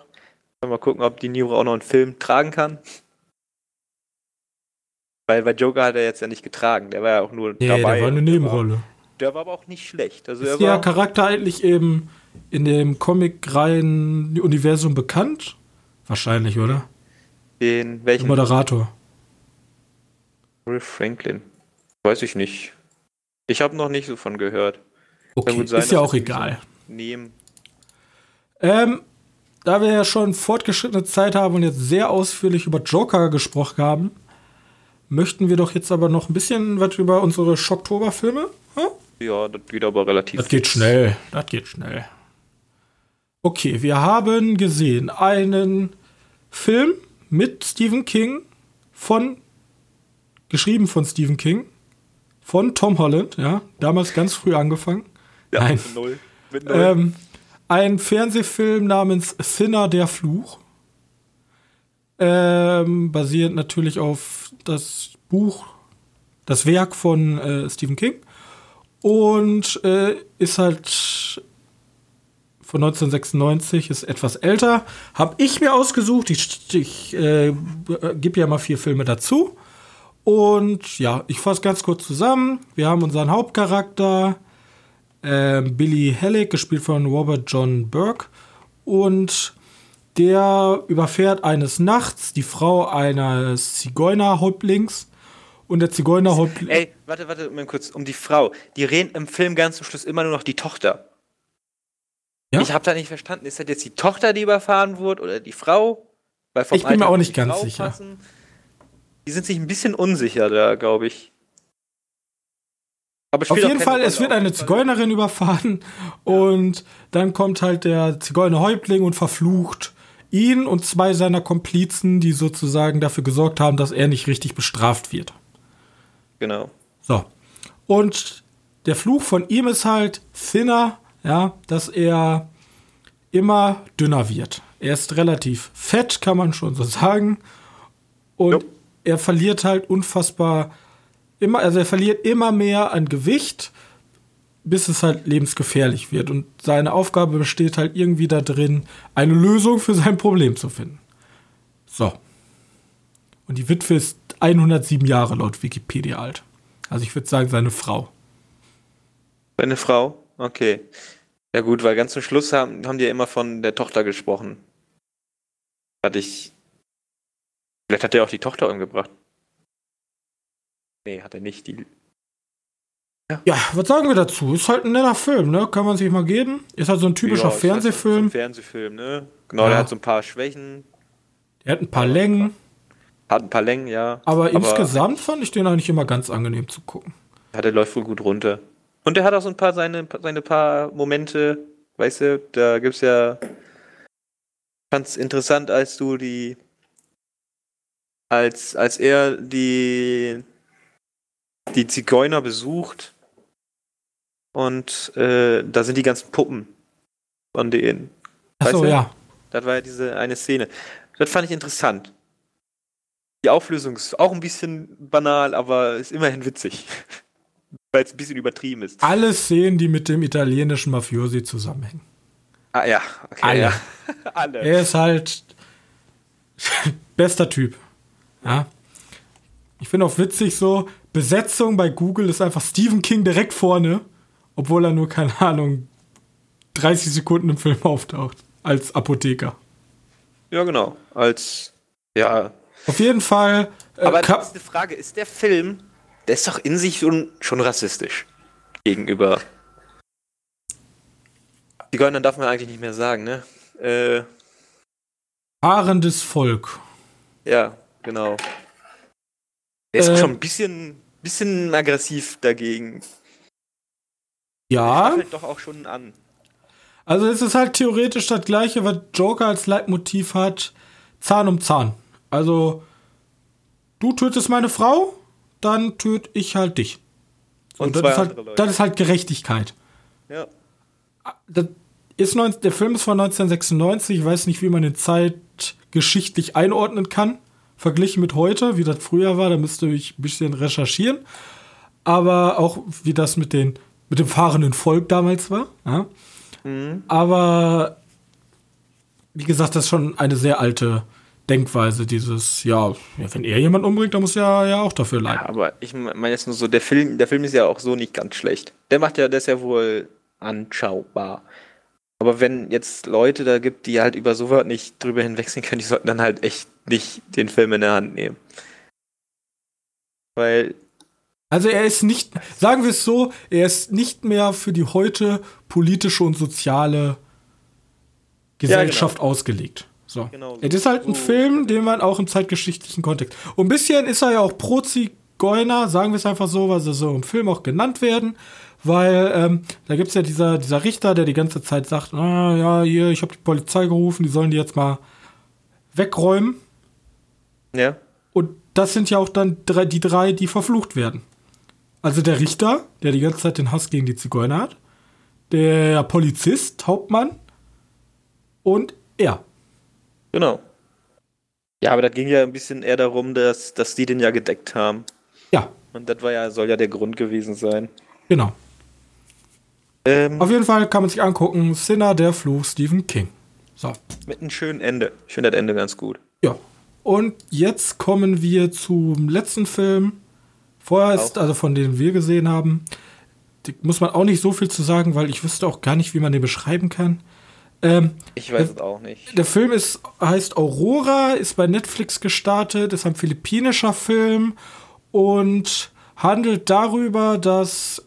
Mal gucken, ob die Niro auch noch einen Film tragen kann. Weil bei Joker hat er jetzt ja nicht getragen, der war ja auch nur nee, dabei. der war eine Nebenrolle. Der war, der war, aber auch nicht schlecht. Also ist der Charakter eigentlich eben in dem Comic-Reihen-Universum bekannt? Wahrscheinlich, oder? Den welchen? Der Moderator. Riff Franklin. Weiß ich nicht. Ich habe noch nicht so von gehört. Okay, sein, ist ja auch egal. Nehmen. Ähm, da wir ja schon fortgeschrittene Zeit haben und jetzt sehr ausführlich über Joker gesprochen haben, möchten wir doch jetzt aber noch ein bisschen was über unsere Schocktober-Filme. Hm? Ja, das geht aber relativ. Das geht schnell. Das geht schnell. Okay, wir haben gesehen einen Film mit Stephen King von geschrieben von Stephen King von Tom Holland, ja, damals ganz früh angefangen. Ja, Nein. Mit null. Mit null. Ähm, ein Fernsehfilm namens Sinner der Fluch. Ähm, basierend natürlich auf das Buch, das Werk von äh, Stephen King. Und äh, ist halt von 1996, ist etwas älter. Hab ich mir ausgesucht. Ich, ich äh, gebe ja mal vier Filme dazu. Und ja, ich fasse ganz kurz zusammen. Wir haben unseren Hauptcharakter, äh, Billy Halleck, gespielt von Robert John Burke. Und der überfährt eines Nachts die Frau eines Zigeunerhäuptlings. Und der Zigeunerhäuptling. Ey, warte, warte, mal kurz. Um die Frau. Die reden im Film ganz zum Schluss immer nur noch die Tochter. Ja? Ich habe da nicht verstanden. Ist das jetzt die Tochter, die überfahren wurde oder die Frau? ich bin Alter mir auch nicht ganz Frau sicher. Passen. Die sind sich ein bisschen unsicher da, glaube ich. Auf jeden Fall, es wird eine Zigeunerin überfahren und dann kommt halt der Zigeunerhäuptling und verflucht ihn und zwei seiner Komplizen, die sozusagen dafür gesorgt haben, dass er nicht richtig bestraft wird. Genau. So. Und der Fluch von ihm ist halt thinner, ja, dass er immer dünner wird. Er ist relativ fett, kann man schon so sagen. Und yep. er verliert halt unfassbar immer, also er verliert immer mehr an Gewicht, bis es halt lebensgefährlich wird. Und seine Aufgabe besteht halt irgendwie da drin, eine Lösung für sein Problem zu finden. So. Und die Witwe ist 107 Jahre laut Wikipedia alt. Also ich würde sagen, seine Frau. Seine Frau? Okay. Ja gut, weil ganz zum Schluss haben, haben die ja immer von der Tochter gesprochen. Hatte ich. Vielleicht hat er auch die Tochter umgebracht. Nee, hat er nicht. Die Ja. ja. was sagen wir dazu? Ist halt ein netter Film, ne? Kann man sich mal geben. Ist halt so ein typischer ja, Fernsehfilm. Halt so ein Fernsehfilm, ne? Genau, ja. der hat so ein paar Schwächen. Der hat ein paar Längen. Hat ein paar Längen, ja. Aber, Aber insgesamt fand ich den eigentlich immer ganz angenehm zu gucken. Ja, der läuft wohl gut runter. Und der hat auch so ein paar seine, seine paar Momente, weißt du, da gibt's ja. Fand's interessant, als du die. Als, als er die. Die Zigeuner besucht. Und äh, da sind die ganzen Puppen von denen. Achso, ja. Das war ja diese eine Szene. Das fand ich interessant. Die Auflösung ist auch ein bisschen banal, aber ist immerhin witzig. Weil es ein bisschen übertrieben ist. Alle Szenen, die mit dem italienischen Mafiosi zusammenhängen. Ah ja, okay. Alle. Ja. Alle. Er ist halt bester Typ. Ja. Ich finde auch witzig so, Besetzung bei Google ist einfach Stephen King direkt vorne, obwohl er nur, keine Ahnung, 30 Sekunden im Film auftaucht. Als Apotheker. Ja, genau. Als, ja. Auf jeden Fall. Äh, Aber eine Frage, ist der Film der ist doch in sich schon, schon rassistisch gegenüber. Die Goldenen darf man eigentlich nicht mehr sagen, ne? Äh, Fahrendes Volk. Ja, genau. Der ist äh, schon ein bisschen, bisschen aggressiv dagegen. Ja. Das fällt doch auch schon an. Also es ist halt theoretisch das gleiche, was Joker als Leitmotiv hat, Zahn um Zahn. Also, du tötest meine Frau, dann töte ich halt dich. So, und das, ist halt, das ist halt Gerechtigkeit. Ja. Das ist 19, der Film ist von 1996. Ich weiß nicht, wie man den zeitgeschichtlich einordnen kann. Verglichen mit heute, wie das früher war, da müsste ich ein bisschen recherchieren. Aber auch, wie das mit, den, mit dem fahrenden Volk damals war. Ja. Mhm. Aber wie gesagt, das ist schon eine sehr alte Denkweise, dieses, ja, wenn er jemanden umbringt, dann muss er ja auch dafür leiden. Ja, aber ich meine jetzt nur so, der Film, der Film ist ja auch so nicht ganz schlecht. Der macht ja, der ist ja wohl anschaubar. Aber wenn jetzt Leute da gibt, die halt über sowas nicht drüber hinwechseln können, die sollten dann halt echt nicht den Film in der Hand nehmen. Weil. Also er ist nicht, sagen wir es so, er ist nicht mehr für die heute politische und soziale Gesellschaft ja, genau. ausgelegt. So. Genau so. Es ist halt ein so. Film, den man auch im zeitgeschichtlichen Kontext. Und ein bisschen ist er ja auch pro Zigeuner, sagen wir es einfach so, weil sie so im Film auch genannt werden. Weil ähm, da gibt es ja dieser, dieser Richter, der die ganze Zeit sagt, ah, ja, hier, ich habe die Polizei gerufen, die sollen die jetzt mal wegräumen. Ja. Und das sind ja auch dann drei, die drei, die verflucht werden. Also der Richter, der die ganze Zeit den Hass gegen die Zigeuner hat, der Polizist, Hauptmann und er. Genau. Ja, aber das ging ja ein bisschen eher darum, dass, dass die den ja gedeckt haben. Ja. Und das war ja, soll ja der Grund gewesen sein. Genau. Ähm, Auf jeden Fall kann man sich angucken, Sinner, der Fluch, Stephen King. So. Mit einem schönen Ende. Ich finde das Ende ganz gut. Ja. Und jetzt kommen wir zum letzten Film. Vorher ist, also von dem wir gesehen haben, muss man auch nicht so viel zu sagen, weil ich wüsste auch gar nicht, wie man den beschreiben kann. Ähm, ich weiß der, es auch nicht. Der Film ist, heißt Aurora, ist bei Netflix gestartet, ist ein philippinischer Film und handelt darüber, dass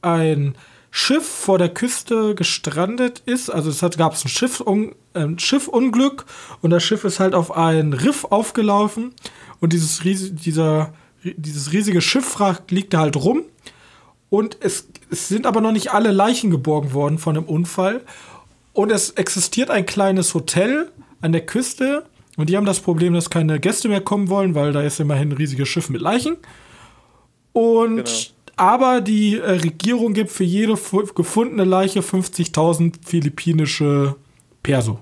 ein Schiff vor der Küste gestrandet ist. Also es gab es ein, Schiff, ein Schiffunglück und das Schiff ist halt auf ein Riff aufgelaufen und dieses, dieser, dieses riesige Schiffwrack liegt da halt rum. Und es, es sind aber noch nicht alle Leichen geborgen worden von dem Unfall. Und es existiert ein kleines Hotel an der Küste. Und die haben das Problem, dass keine Gäste mehr kommen wollen, weil da ist immerhin ein riesiges Schiff mit Leichen. Und genau. Aber die äh, Regierung gibt für jede gefundene Leiche 50.000 philippinische Perso.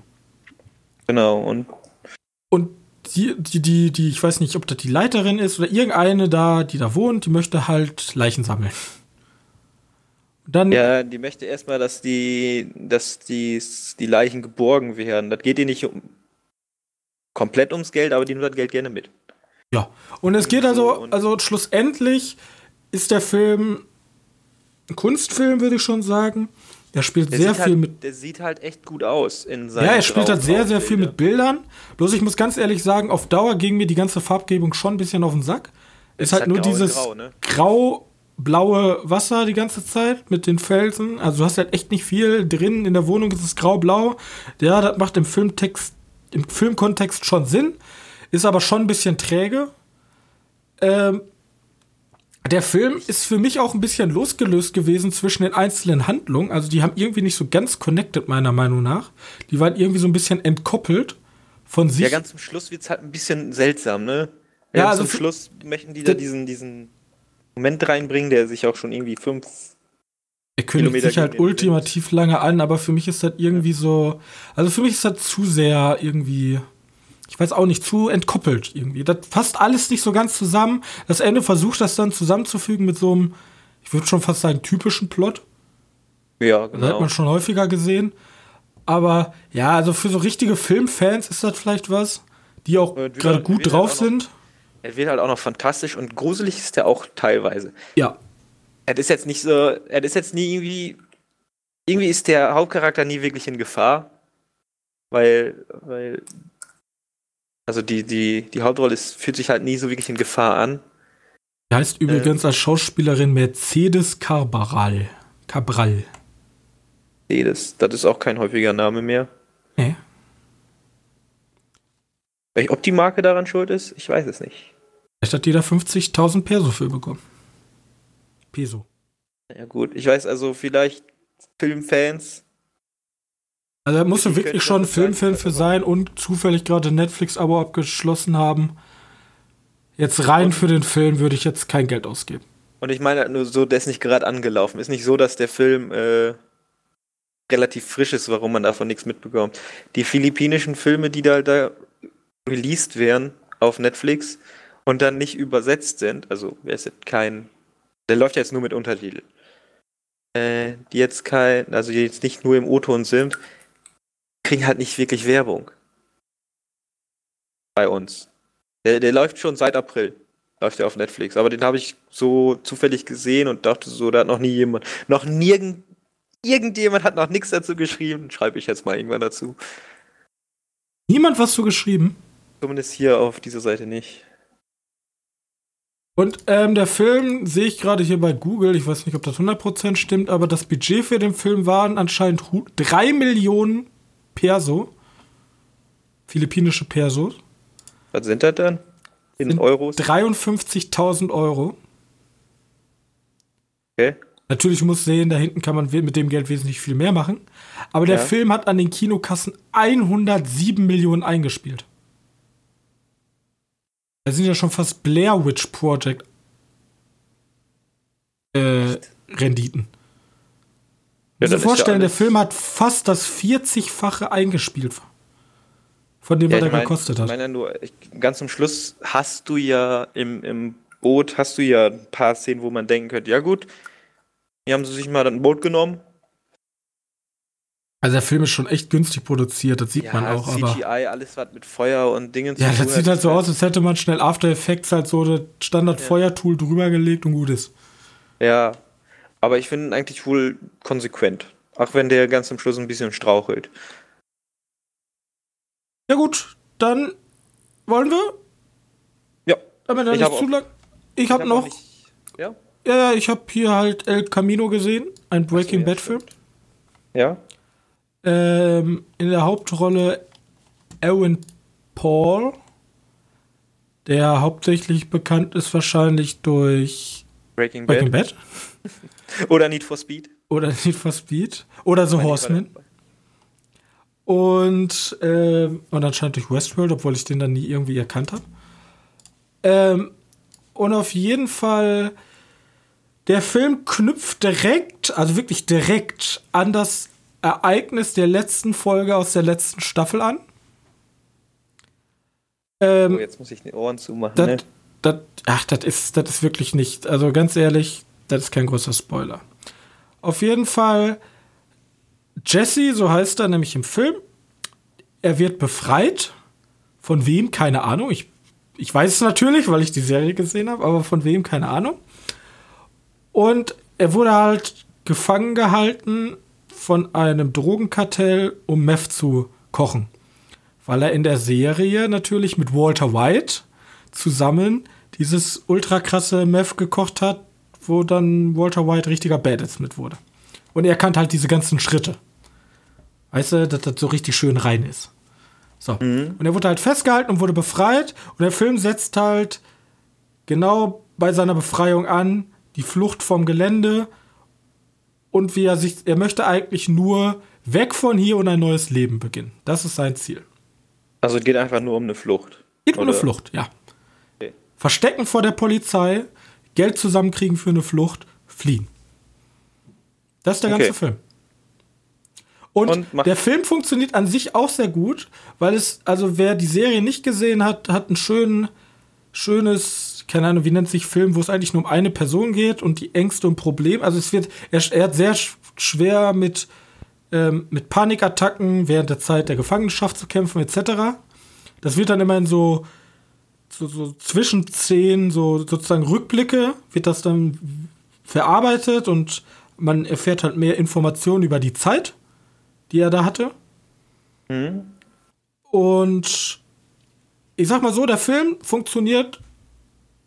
Genau, und. Und die, die, die, die, ich weiß nicht, ob das die Leiterin ist oder irgendeine da, die da wohnt, die möchte halt Leichen sammeln. Dann ja, die möchte erstmal, dass die, dass die, die Leichen geborgen werden. Das geht ihr nicht um, komplett ums Geld, aber die nimmt das Geld gerne mit. Ja, und es geht also, also schlussendlich ist der Film ein Kunstfilm, würde ich schon sagen. Der spielt der sehr viel halt, mit. Der sieht halt echt gut aus in seinen Ja, er spielt halt sehr, sehr viel mit Bildern. Bloß ich muss ganz ehrlich sagen, auf Dauer ging mir die ganze Farbgebung schon ein bisschen auf den Sack. Es ist halt, halt nur dieses Grau, ne? Grau blaue Wasser die ganze Zeit mit den Felsen. Also du hast halt echt nicht viel drin. In der Wohnung ist es grau-blau. Ja, das macht im Filmtext, im Filmkontext schon Sinn. Ist aber schon ein bisschen träge. Ähm, der Film ist für mich auch ein bisschen losgelöst gewesen zwischen den einzelnen Handlungen. Also die haben irgendwie nicht so ganz connected, meiner Meinung nach. Die waren irgendwie so ein bisschen entkoppelt von sich. Ja, ganz zum Schluss wird es halt ein bisschen seltsam, ne? Ja, also zum Schluss möchten die da diesen, diesen Moment reinbringen, der sich auch schon irgendwie fünf. Er kündigt sich halt ultimativ lange an, aber für mich ist das irgendwie so. Also für mich ist das zu sehr irgendwie ich weiß auch nicht, zu entkoppelt irgendwie. Das passt alles nicht so ganz zusammen. Das Ende versucht das dann zusammenzufügen mit so einem, ich würde schon fast sagen, typischen Plot. Ja, genau. Das hat man schon häufiger gesehen. Aber ja, also für so richtige Filmfans ist das vielleicht was, die auch gerade gut halt drauf halt noch, sind. Er wird halt auch noch fantastisch und gruselig ist er auch teilweise. Ja. Er ist jetzt nicht so, er ist jetzt nie irgendwie, irgendwie ist der Hauptcharakter nie wirklich in Gefahr. Weil, weil also die, die, die Hauptrolle ist, fühlt sich halt nie so wirklich in Gefahr an. Die heißt übrigens ähm, als Schauspielerin Mercedes Cabral. Cabral. Mercedes, das ist auch kein häufiger Name mehr. Nee. Ob die Marke daran schuld ist, ich weiß es nicht. Vielleicht hat jeder 50.000 Peso für bekommen. Peso. Ja gut, ich weiß also vielleicht Filmfans also da musst du wirklich schon Filmfan für sein und zufällig gerade Netflix-Abo abgeschlossen haben. Jetzt rein für den Film würde ich jetzt kein Geld ausgeben. Und ich meine nur so, der ist nicht gerade angelaufen. Ist nicht so, dass der Film äh, relativ frisch ist, warum man davon nichts mitbekommt. Die philippinischen Filme, die da, da released werden auf Netflix und dann nicht übersetzt sind, also wer ist jetzt kein, der läuft jetzt nur mit Untertitel, äh, die jetzt kein, also die jetzt nicht nur im O-Ton sind, kriegen halt nicht wirklich Werbung. Bei uns. Der, der läuft schon seit April. Läuft der auf Netflix. Aber den habe ich so zufällig gesehen und dachte so, da hat noch nie jemand, noch nirgend, irgendjemand hat noch nichts dazu geschrieben. Schreibe ich jetzt mal irgendwann dazu. Niemand was zu geschrieben? Zumindest hier auf dieser Seite nicht. Und ähm, der Film sehe ich gerade hier bei Google, ich weiß nicht, ob das 100% stimmt, aber das Budget für den Film waren anscheinend 3 Millionen Perso. Philippinische Persos. Was sind das dann? In sind Euros? 53.000 Euro. Okay. Natürlich muss sehen, da hinten kann man mit dem Geld wesentlich viel mehr machen. Aber der ja. Film hat an den Kinokassen 107 Millionen eingespielt. Das sind ja schon fast Blair Witch Project äh, Renditen. Ja, muss vorstellen, ja der Film hat fast das 40-fache eingespielt. Von dem, ja, was er gekostet hat. Ich meine nur, ganz zum Schluss hast du ja im, im Boot, hast du ja ein paar Szenen, wo man denken könnte, ja gut, hier haben sie sich mal ein Boot genommen. Also der Film ist schon echt günstig produziert, das sieht ja, man auch. CGI, aber alles was mit Feuer und Dingen zu Ja, das sieht halt so aus, als hätte man schnell After Effects halt so das Standard-Feuertool drüber gelegt und gut ist. Ja, aber ich finde ihn eigentlich wohl konsequent. Auch wenn der ganz am Schluss ein bisschen strauchelt. Ja gut, dann wollen wir? Ja. Aber dann ich nicht zu lang. Ich habe hab noch. Nicht, ja? Ja, ja, ich habe hier halt El Camino gesehen, ein Breaking so, ja, Bad Film. Ja. Ähm, in der Hauptrolle Aaron Paul, der hauptsächlich bekannt ist wahrscheinlich durch Breaking, Breaking Bad. Bad. Oder Need for Speed. Oder Need for Speed. Oder The Horseman. Und, äh, und anscheinend durch Westworld, obwohl ich den dann nie irgendwie erkannt habe. Ähm, und auf jeden Fall, der Film knüpft direkt, also wirklich direkt an das Ereignis der letzten Folge aus der letzten Staffel an. Ähm, oh, jetzt muss ich die Ohren zumachen. Dat, ne? dat, ach, das ist, das ist wirklich nicht. Also ganz ehrlich, das ist kein großer Spoiler. Auf jeden Fall, Jesse, so heißt er nämlich im Film, er wird befreit. Von wem? Keine Ahnung. Ich, ich weiß es natürlich, weil ich die Serie gesehen habe, aber von wem? Keine Ahnung. Und er wurde halt gefangen gehalten von einem Drogenkartell, um Meth zu kochen. Weil er in der Serie natürlich mit Walter White zusammen dieses ultra krasse Meth gekocht hat, wo dann Walter White richtiger Badass mit wurde. Und er kannte halt diese ganzen Schritte. Weißt du, dass das so richtig schön rein ist. So. Mhm. Und er wurde halt festgehalten und wurde befreit. Und der Film setzt halt genau bei seiner Befreiung an, die Flucht vom Gelände und wie er sich, er möchte eigentlich nur weg von hier und ein neues Leben beginnen. Das ist sein Ziel. Also es geht einfach nur um eine Flucht. Geht um eine Flucht, ja. Okay. Verstecken vor der Polizei, Geld zusammenkriegen für eine Flucht, fliehen. Das ist der ganze okay. Film. Und, und der Film funktioniert an sich auch sehr gut, weil es, also wer die Serie nicht gesehen hat, hat ein schön, schönes, keine Ahnung, wie nennt sich Film, wo es eigentlich nur um eine Person geht und die Ängste und Probleme. Also es wird, er, er hat sehr schwer mit, ähm, mit Panikattacken während der Zeit der Gefangenschaft zu kämpfen, etc. Das wird dann immer in so, so, so Zwischenszenen, so sozusagen Rückblicke, wird das dann verarbeitet und man erfährt halt mehr Informationen über die Zeit, die er da hatte. Mhm. Und ich sag mal so, der Film funktioniert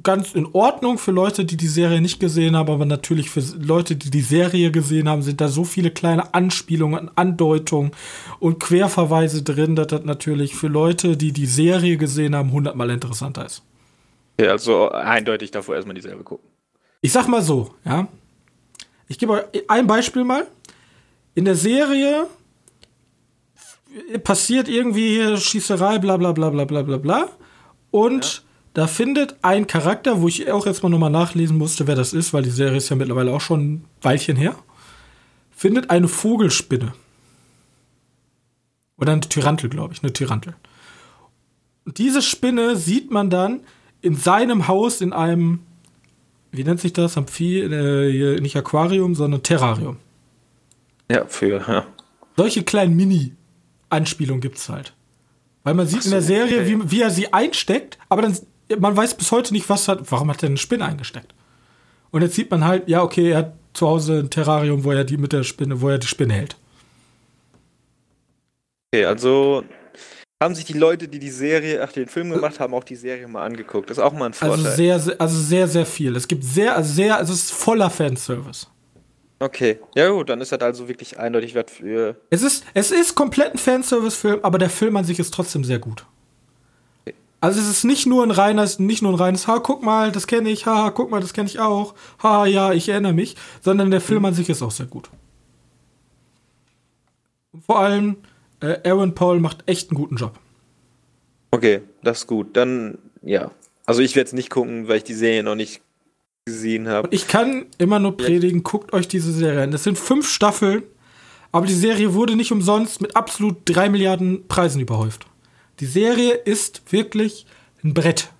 ganz in Ordnung für Leute, die die Serie nicht gesehen haben, aber natürlich für Leute, die die Serie gesehen haben, sind da so viele kleine Anspielungen, Andeutungen und Querverweise drin, dass das natürlich für Leute, die die Serie gesehen haben, hundertmal interessanter ist. Ja, also eindeutig davor erstmal die Serie gucken. Ich sag mal so, ja. Ich gebe euch ein Beispiel mal. In der Serie passiert irgendwie Schießerei, bla bla bla bla bla bla bla. Und ja. Da findet ein Charakter, wo ich auch jetzt mal nochmal nachlesen musste, wer das ist, weil die Serie ist ja mittlerweile auch schon ein Weilchen her, findet eine Vogelspinne. Oder eine Tyrantel, glaube ich, eine Tyrantel. Und diese Spinne sieht man dann in seinem Haus in einem wie nennt sich das? Amphi, äh, nicht Aquarium, sondern Terrarium. Ja, für, ja. Solche kleinen Mini-Anspielungen gibt es halt. Weil man sieht so, in der Serie, okay. wie, wie er sie einsteckt, aber dann, man weiß bis heute nicht, was hat, warum hat er eine Spinne eingesteckt. Und jetzt sieht man halt, ja, okay, er hat zu Hause ein Terrarium, wo er die mit der Spinne, wo er die Spinne hält. Okay, also haben sich die Leute, die die Serie, ach, den Film gemacht haben, auch die Serie mal angeguckt. Das ist auch mal ein also Vorteil. Also sehr, sehr also sehr, sehr viel. Es gibt sehr, also sehr, also es ist voller Fanservice. Okay, ja gut, dann ist das also wirklich eindeutig wert für. Es ist, es ist komplett ein Fanservice-Film, aber der Film an sich ist trotzdem sehr gut. Also es ist nicht nur ein reines, nicht nur ein reines, ha, guck mal, das kenne ich, ha, guck mal, das kenne ich auch, ha, ja, ich erinnere mich, sondern der Film mhm. an sich ist auch sehr gut. Und vor allem, äh, Aaron Paul macht echt einen guten Job. Okay, das ist gut. Dann, ja. Also ich werde es nicht gucken, weil ich die Serie noch nicht gesehen habe. Ich kann immer nur predigen, guckt euch diese Serie an. Das sind fünf Staffeln, aber die Serie wurde nicht umsonst mit absolut drei Milliarden Preisen überhäuft. Die Serie ist wirklich ein Brett.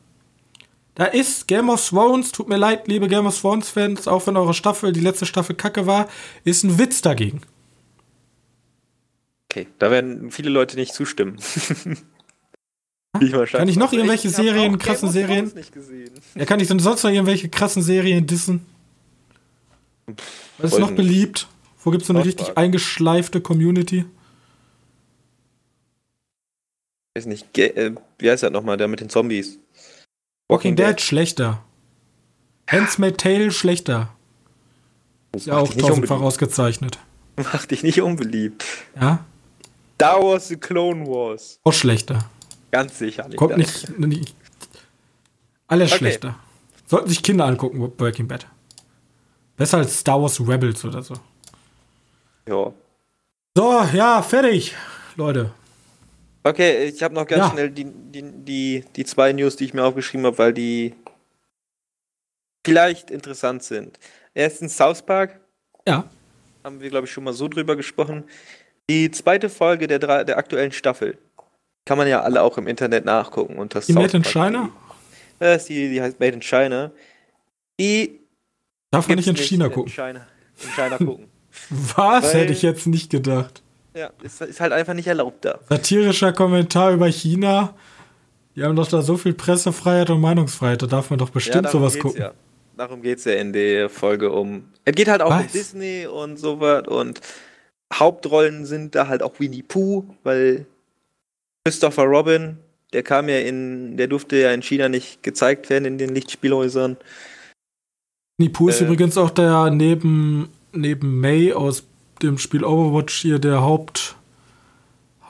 Da ist Game of Thrones, tut mir leid, liebe Game of Thrones-Fans, auch wenn eure Staffel, die letzte Staffel kacke war, ist ein Witz dagegen. Okay, da werden viele Leute nicht zustimmen. ich kann ich noch irgendwelche ich Serien, krassen Serien? Ja, kann ich denn sonst noch irgendwelche krassen Serien dissen? Was ist noch beliebt? Wo gibt es so eine richtig eingeschleifte Community? Weiß nicht, Ge äh, wie heißt das nochmal, der mit den Zombies? Walking, Walking Dead. Dead schlechter. Handmaid's Tale schlechter. Ist ja auch tausendfach ausgezeichnet. Macht dich nicht unbeliebt. Ja? Star Wars The Clone Wars. Auch schlechter. Ganz sicher. Kommt nicht, nicht. Alles okay. schlechter. Sollten sich Kinder angucken, Breaking Bad. Besser als Star Wars Rebels oder so. Ja. So, ja, fertig, Leute. Okay, ich habe noch ganz ja. schnell die, die, die, die zwei News, die ich mir aufgeschrieben habe, weil die vielleicht interessant sind. Erstens South Park. Ja. Haben wir, glaube ich, schon mal so drüber gesprochen. Die zweite Folge der, drei, der aktuellen Staffel kann man ja alle auch im Internet nachgucken. Und das die Made in China? Das ist die, die heißt Made in China. Die Darf man nicht in China gucken? In China, in China gucken. Was? Weil, Hätte ich jetzt nicht gedacht. Ja, ist, ist halt einfach nicht erlaubt da. Satirischer Kommentar über China. Die haben doch da so viel Pressefreiheit und Meinungsfreiheit. Da darf man doch bestimmt ja, sowas gucken. Ja. Darum geht es ja in der Folge um. Es geht halt auch Was? um Disney und sowas und Hauptrollen sind da halt auch Winnie Pooh, weil Christopher Robin, der kam ja in, der durfte ja in China nicht gezeigt werden in den Lichtspielhäusern. Nipu ist äh, übrigens auch der neben, neben May aus dem Spiel Overwatch hier der Haupt.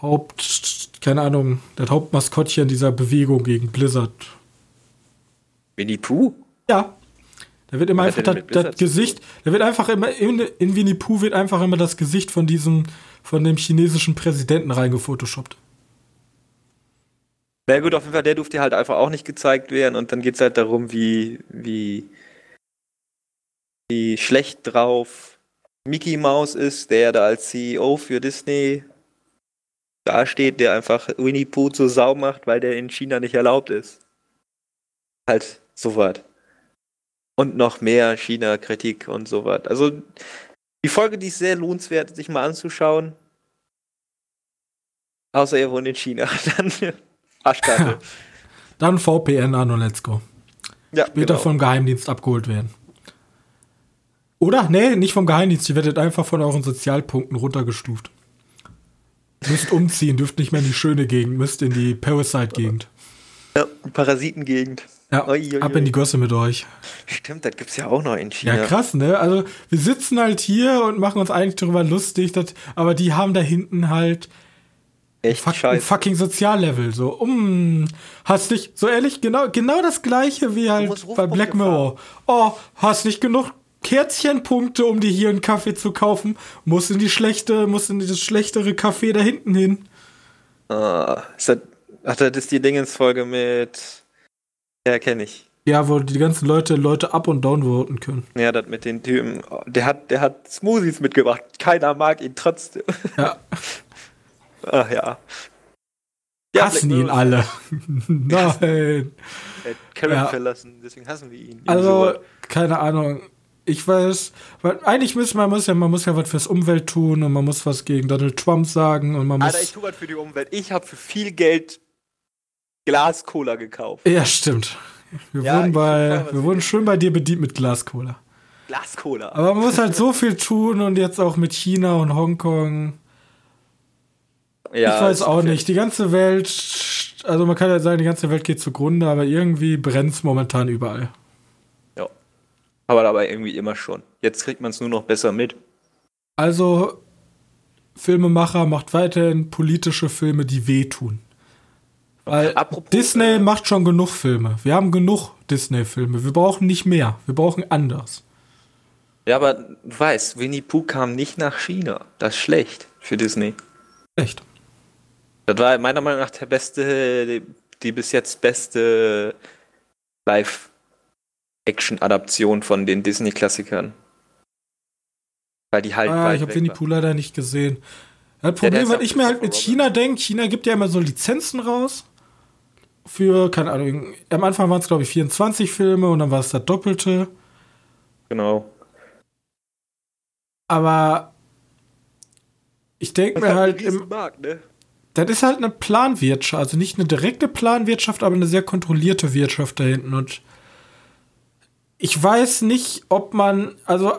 Haupt. Keine Ahnung, der Hauptmaskottchen dieser Bewegung gegen Blizzard. Winnie Pooh? Ja. Da wird immer einfach das, das Gesicht, da wird einfach immer, in, in Winnie Pooh wird einfach immer das Gesicht von diesem, von dem chinesischen Präsidenten reingefotoshoppt. Na gut, auf jeden Fall, der durfte halt einfach auch nicht gezeigt werden und dann geht es halt darum, wie, wie, wie schlecht drauf Mickey Mouse ist, der da als CEO für Disney dasteht, der einfach Winnie Pooh zur Sau macht, weil der in China nicht erlaubt ist. Halt, so was. Und noch mehr China-Kritik und so was. Also, die Folge, die ist sehr lohnenswert, sich mal anzuschauen. Außer ihr wohnt in China. Dann Arschkarte. Dann VPN an und let's go. Ja, Später genau. vom Geheimdienst abgeholt werden. Oder? Nee, nicht vom Geheimdienst. Ihr werdet einfach von euren Sozialpunkten runtergestuft. Müsst umziehen, dürft nicht mehr in die schöne Gegend, müsst in die Parasite-Gegend. Ja, Parasitengegend. Ja, oi, oi, ab in die Gosse mit euch. Stimmt, das gibt's ja auch noch in China. Ja, krass, ne? Also, wir sitzen halt hier und machen uns eigentlich darüber lustig, dass, aber die haben da hinten halt Echt fuck, fucking Soziallevel. So, um, hast dich, so ehrlich, genau, genau das gleiche wie halt bei Black Mirror. Oh, hast nicht genug Kerzchenpunkte, um dir hier einen Kaffee zu kaufen. Muss in die schlechte, muss in das schlechtere Café da hinten hin. Ah, ist das, ach, das ist die Dingensfolge mit. Ja, kenne ich. Ja, wo die ganzen Leute Leute up und down voten können. Ja, das mit den Typen. Der hat, der hat Smoothies mitgebracht. Keiner mag ihn trotzdem. Ja. Ach ja. ja hassen ihn alle. Nein. Er hat Karen ja. verlassen, deswegen hassen wir ihn. Also, keine Ahnung. Ich weiß, weil eigentlich muss man muss ja, man muss ja was fürs Umwelt tun und man muss was gegen Donald Trump sagen und man muss. Alter, ich tue was für die Umwelt. Ich habe für viel Geld Glas-Cola gekauft. Ja, stimmt. Wir ja, wurden bei, wir wurden schön bei dir bedient mit Glas-Cola. Glas-Cola. Aber man muss halt so viel tun und jetzt auch mit China und Hongkong. Ja, ich weiß auch nicht. Die ganze Welt, also man kann ja sagen, die ganze Welt geht zugrunde, aber irgendwie brennt es momentan überall. Aber dabei irgendwie immer schon. Jetzt kriegt man es nur noch besser mit. Also, Filmemacher macht weiterhin politische Filme, die wehtun. Weil Apropos, Disney äh, macht schon genug Filme. Wir haben genug Disney-Filme. Wir brauchen nicht mehr. Wir brauchen anders. Ja, aber du weißt, Winnie Pooh kam nicht nach China. Das ist schlecht für Disney. Schlecht. Das war meiner Meinung nach der beste, die, die bis jetzt beste Live-Action-Adaption von den Disney-Klassikern. Weil die halt. Ah, ich habe Winnie Pooh leider nicht gesehen. Das Problem, ja, was ich mir halt mit China denke, China gibt ja immer so Lizenzen raus. Für, keine Ahnung, am Anfang waren es, glaube ich, 24 Filme und dann war es das Doppelte. Genau. Aber ich denke mir halt. Im, Markt, ne? das ist halt eine Planwirtschaft, also nicht eine direkte Planwirtschaft, aber eine sehr kontrollierte Wirtschaft da hinten. Und ich weiß nicht, ob man, also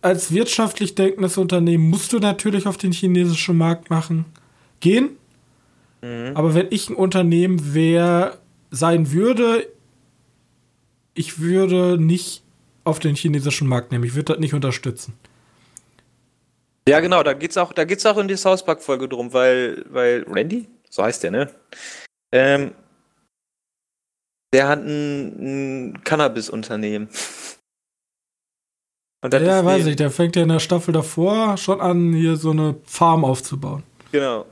als wirtschaftlich denkendes Unternehmen musst du natürlich auf den chinesischen Markt machen, gehen. Mhm. Aber wenn ich ein Unternehmen wäre, sein würde, ich würde nicht auf den chinesischen Markt nehmen. Ich würde das nicht unterstützen. Ja, genau, da geht's auch, da geht's auch in die South Park Folge drum, weil, weil Randy, so heißt der, ne? Ähm, der hat ein, ein Cannabis-Unternehmen. ja, weiß ich, der fängt ja in der Staffel davor schon an, hier so eine Farm aufzubauen. Genau.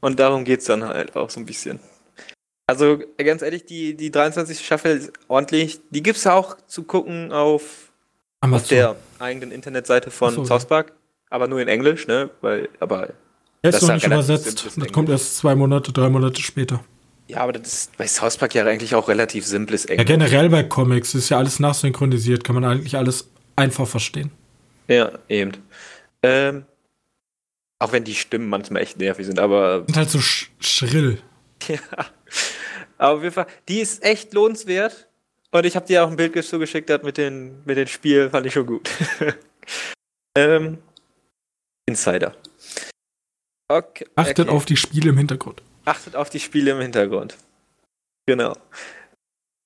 Und darum geht's dann halt auch so ein bisschen. Also, ganz ehrlich, die, die 23. Staffel ist ordentlich. Die gibt's ja auch zu gucken auf, auf der eigenen Internetseite von so, South Park aber nur in Englisch, ne? Weil, aber. Er ist noch nicht übersetzt. Das kommt erst zwei Monate, drei Monate später. Ja, aber das ist bei South Park ja eigentlich auch relativ simples Englisch. Ja, generell bei Comics ist ja alles nachsynchronisiert, kann man eigentlich alles einfach verstehen. Ja, eben. Ähm, auch wenn die Stimmen manchmal echt nervig sind, aber. Sind halt so sch schrill. ja. Aber Fall, die ist echt lohnenswert. Und ich habe dir auch ein Bild zugeschickt mit den, mit den Spielen, fand ich schon gut. ähm, Insider. Okay, Achtet okay. auf die Spiele im Hintergrund. Achtet auf die Spiele im Hintergrund. Genau.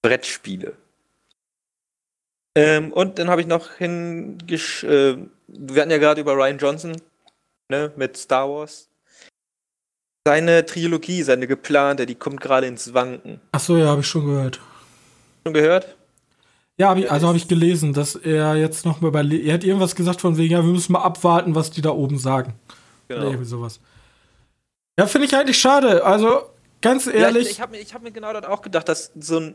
Brettspiele. Ähm, und dann habe ich noch hingesch... Äh, wir hatten ja gerade über Ryan Johnson, ne, mit Star Wars. Seine Trilogie, seine geplante, die kommt gerade ins Wanken. Ach so, ja, habe ich schon gehört. Schon gehört? Ja, hab ich, also habe ich gelesen, dass er jetzt noch mal überlegt. Er hat irgendwas gesagt von wegen, ja, wir müssen mal abwarten, was die da oben sagen. Genau. Oder irgendwie sowas. Ja, finde ich eigentlich schade. Also, ganz ehrlich. Ja, ich, ich habe mir, hab mir genau das auch gedacht, dass so ein.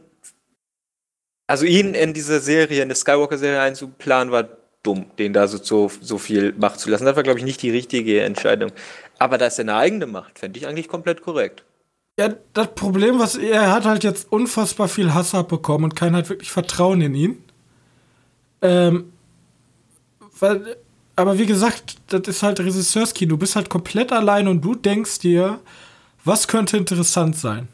Also, ihn in diese Serie, in der Skywalker-Serie einzuplanen, war dumm, den da so, so, so viel Macht zu lassen. Das war, glaube ich, nicht die richtige Entscheidung. Aber dass er eine eigene macht, fände ich eigentlich komplett korrekt. Ja, das Problem, was er hat halt jetzt unfassbar viel Hass abbekommen und keiner hat wirklich Vertrauen in ihn. Ähm, weil, aber wie gesagt, das ist halt Regisseurskino. Du bist halt komplett allein und du denkst dir, was könnte interessant sein?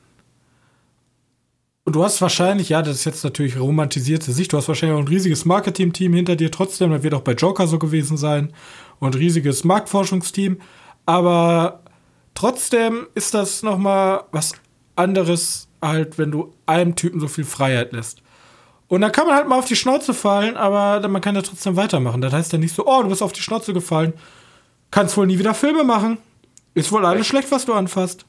Und du hast wahrscheinlich, ja, das ist jetzt natürlich romantisierte Sicht, du hast wahrscheinlich auch ein riesiges Marketing-Team hinter dir trotzdem, das wird auch bei Joker so gewesen sein und ein riesiges Marktforschungsteam. Aber Trotzdem ist das noch mal was anderes, halt, wenn du einem Typen so viel Freiheit lässt. Und dann kann man halt mal auf die Schnauze fallen, aber man kann ja trotzdem weitermachen. Das heißt ja nicht so, oh, du bist auf die Schnauze gefallen. Kannst wohl nie wieder Filme machen. Ist wohl alles schlecht, was du anfasst.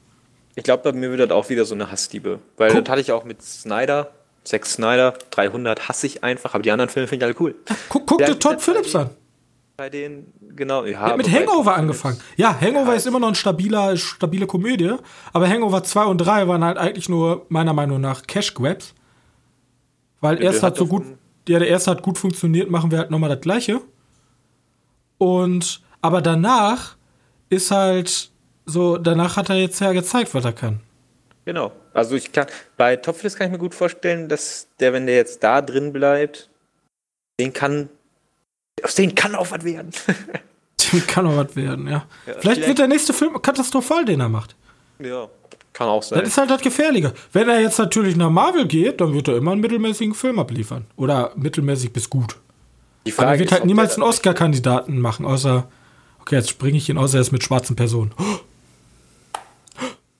Ich glaube, bei mir wird das auch wieder so eine Hassliebe. Weil Guck. das hatte ich auch mit Snyder. Zack Snyder, 300 hasse ich einfach, aber die anderen Filme finde ich alle cool. Guck, guck dir Todd Phillips an. Bei denen, genau. Ja, mit Hangover angefangen. Ja, Hangover ja, ist immer noch eine stabiler, stabile Komödie, aber Hangover 2 und 3 waren halt eigentlich nur, meiner Meinung nach, Cash Grabs. Weil erst hat so gut, ja, der erste hat gut funktioniert, machen wir halt nochmal das gleiche. Und, aber danach ist halt so, danach hat er jetzt ja gezeigt, was er kann. Genau. Also ich kann, bei Topflix kann ich mir gut vorstellen, dass der, wenn der jetzt da drin bleibt, den kann aus denen kann auch was werden. Dem kann auch was werden, ja. ja vielleicht, vielleicht, wird der nächste Film katastrophal, den er macht. Ja, kann auch sein. Das ist halt das Gefährliche. Wenn er jetzt natürlich nach Marvel geht, dann wird er immer einen mittelmäßigen Film abliefern. Oder mittelmäßig bis gut. Die Frage Aber er wird ist, halt niemals einen Oscar-Kandidaten machen, außer. Okay, jetzt springe ich ihn, außer er ist mit schwarzen Personen.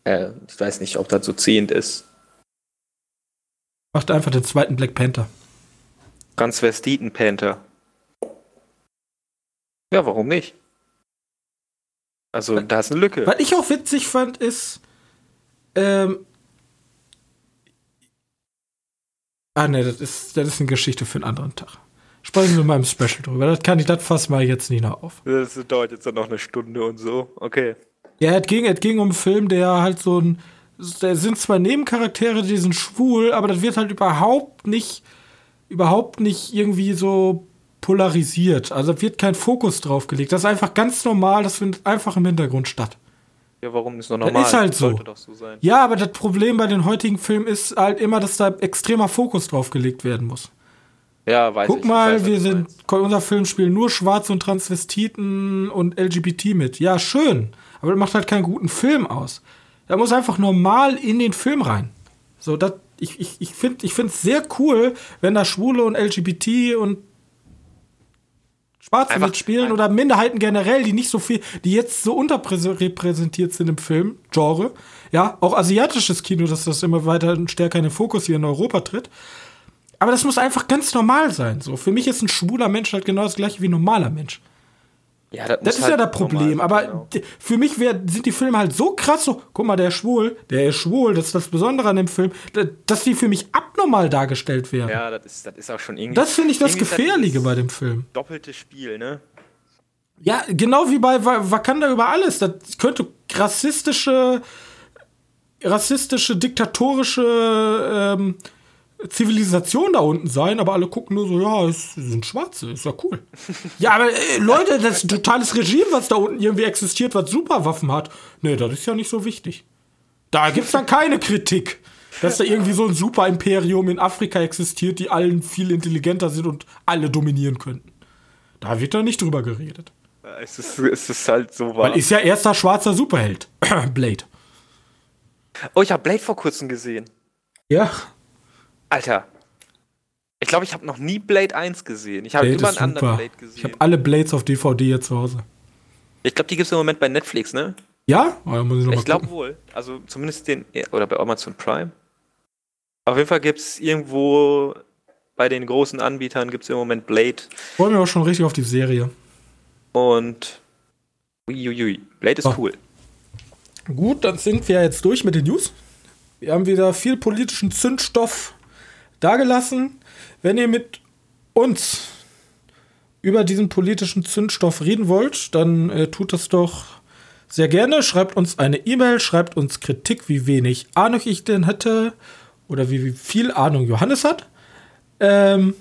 Äh, ich weiß nicht, ob das so ziehend ist. Macht einfach den zweiten Black Panther. Transvestiten Panther. Ja, warum nicht? Also, da ist eine Lücke. Was ich auch witzig fand, ist, ähm, Ah, ne, das ist, das ist eine Geschichte für einen anderen Tag. Sprechen wir mal im Special drüber. Das kann ich, das fassen wir jetzt nicht noch auf. Das dauert jetzt dann noch eine Stunde und so. Okay. Ja, es ging, es ging um einen Film, der halt so ein. Da sind zwei Nebencharaktere, die sind schwul, aber das wird halt überhaupt nicht, überhaupt nicht irgendwie so polarisiert. Also wird kein Fokus drauf gelegt. Das ist einfach ganz normal, das findet einfach im Hintergrund statt. Ja, warum ist noch normal? Das ist halt so. so ja, aber das Problem bei den heutigen Filmen ist halt immer, dass da extremer Fokus drauf gelegt werden muss. Ja, weiß Guck ich. mal, weiß, wir sind, unser Film spielt nur Schwarze und Transvestiten und LGBT mit. Ja, schön. Aber das macht halt keinen guten Film aus. Da muss einfach normal in den Film rein. So, das, ich, ich, ich finde es sehr cool, wenn da Schwule und LGBT und Schwarze einfach, mitspielen oder Minderheiten generell, die nicht so viel, die jetzt so unterrepräsentiert sind im Film, Genre. Ja, auch asiatisches Kino, dass das immer weiter stärker in den Fokus hier in Europa tritt. Aber das muss einfach ganz normal sein. So, für mich ist ein schwuler Mensch halt genau das gleiche wie ein normaler Mensch. Ja, das, das ist halt ja das Problem. aber genau. für mich wär, sind die Filme halt so krass, so, guck mal, der ist schwul, der ist schwul, das ist das Besondere an dem Film, dass die für mich abnormal dargestellt werden. Ja, das ist, das ist auch schon irgendwie. Das finde ich das Gefährliche bei dem Film. Doppelte Spiel, ne? Ja, genau wie bei Wakanda über alles. Das könnte rassistische, rassistische, diktatorische ähm, Zivilisation da unten sein, aber alle gucken nur so, ja, es sind Schwarze, ist ja cool. ja, aber äh, Leute, das ist ein totales Regime, was da unten irgendwie existiert, was Superwaffen hat. Nee, das ist ja nicht so wichtig. Da gibt's dann keine Kritik, dass da irgendwie so ein Superimperium in Afrika existiert, die allen viel intelligenter sind und alle dominieren könnten. Da wird da nicht drüber geredet. Es ist, es ist halt so wahr. Weil ist ja erster schwarzer Superheld. Blade. Oh, ich habe Blade vor kurzem gesehen. Ja. Alter. Ich glaube, ich habe noch nie Blade 1 gesehen. Ich habe immer einen anderen Blade gesehen. Ich habe alle Blades auf DVD hier zu Hause. Ich glaube, die gibt es im Moment bei Netflix, ne? Ja? Muss ich ich glaube wohl. Also zumindest den. Oder bei Amazon Prime. Auf jeden Fall gibt es irgendwo bei den großen Anbietern gibt es im Moment Blade. Freuen wir auch schon richtig auf die Serie. Und. Uiuiui. Blade ist Oh. cool. Gut, dann sind wir jetzt durch mit den News. Wir haben wieder viel politischen Zündstoff dagelassen. Wenn ihr mit uns über diesen politischen Zündstoff reden wollt, dann äh, tut das doch sehr gerne. Schreibt uns eine E-Mail, schreibt uns Kritik, wie wenig Ahnung ich denn hätte oder wie, viel Ahnung Johannes hat. Ähm,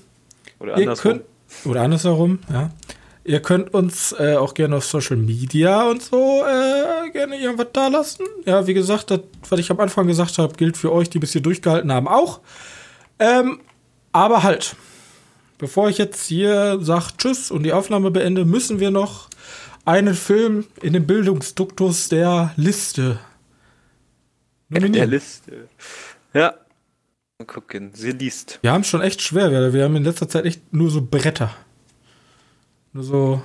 Oder andersrum. könnt, oder andersherum, ja. Ihr könnt uns äh, auch gerne auf Social Media und so äh, gerne irgendwas da lassen. Ja, wie gesagt, das, was ich am Anfang gesagt habe, gilt für euch, die bis hier durchgehalten haben, auch. Ähm, aber halt, bevor ich jetzt hier sage Tschüss und die Aufnahme beende, müssen wir noch einen Film in den Bildungsduktus der Liste der nominieren. Liste. Ja. Mal gucken. Sie liest. Wir haben es schon echt schwer, wir, wir haben in letzter Zeit echt nur so Bretter. Nur so.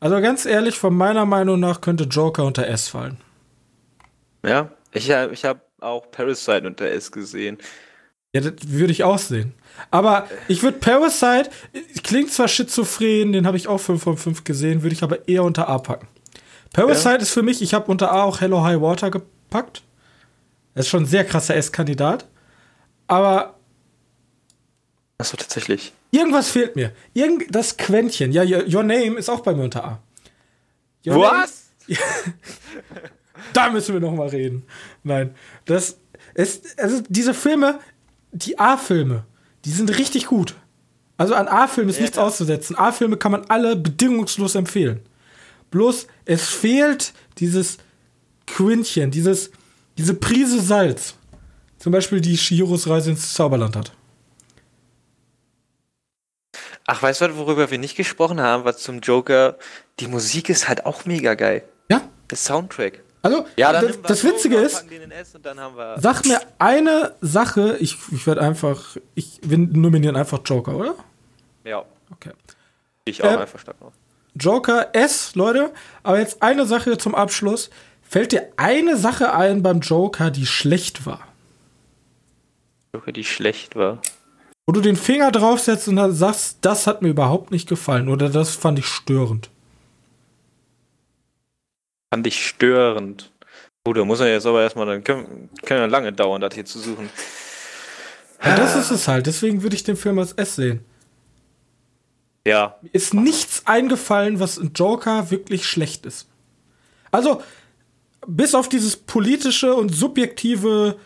Also ganz ehrlich, von meiner Meinung nach könnte Joker unter S fallen. Ja. Ich, hab- ich habe auch Parasite unter S gesehen. Ja, das würde ich auch sehen. Aber ich würde Parasite, klingt zwar schizophren, den habe ich auch 5 von 5 gesehen, würde ich aber eher unter A packen. Parasite ist für mich, ich habe unter A auch Hello High Water gepackt. Das ist schon ein sehr krasser S-Kandidat. Aber Achso, tatsächlich. Irgendwas fehlt mir. Irgend das Quäntchen. Ja, Your Name ist auch bei mir unter A. Your Name- Da müssen wir noch mal reden. Nein, das ist also diese Filme, die A-Filme, die sind richtig gut. Also an A-Filmen ist Ja, nichts klar. auszusetzen. A-Filme kann man alle bedingungslos empfehlen. Bloß es fehlt dieses Quintchen, dieses diese Prise Salz. Zum Beispiel die Shihiros Reise ins Zauberland hat. Ach, weißt du, worüber wir nicht gesprochen haben, was zum Joker? Die Musik ist halt auch mega geil. Ja, Der Soundtrack. Also Ja, das, das Witzige Joker, ist. Sag mir eine Sache, ich, ich werde einfach, ich wir nominieren einfach Joker, oder? Ja, Okay. ich auch Ähm, einfach stark auf. Joker S, Leute. Aber jetzt eine Sache zum Abschluss. Fällt dir eine Sache ein beim Joker, die schlecht war? Joker, die schlecht war. Wo du den Finger draufsetzt und dann sagst, das hat mir überhaupt nicht gefallen oder das fand ich störend. Fand ich störend. Gut, da muss man jetzt aber erstmal, dann können, können ja lange dauern, das hier zu suchen. Ja, das ist es halt. Deswegen würde ich den Film als S sehen. Ja, Mir ist nichts eingefallen, was in Joker wirklich schlecht ist. Also, bis auf dieses politische und subjektive,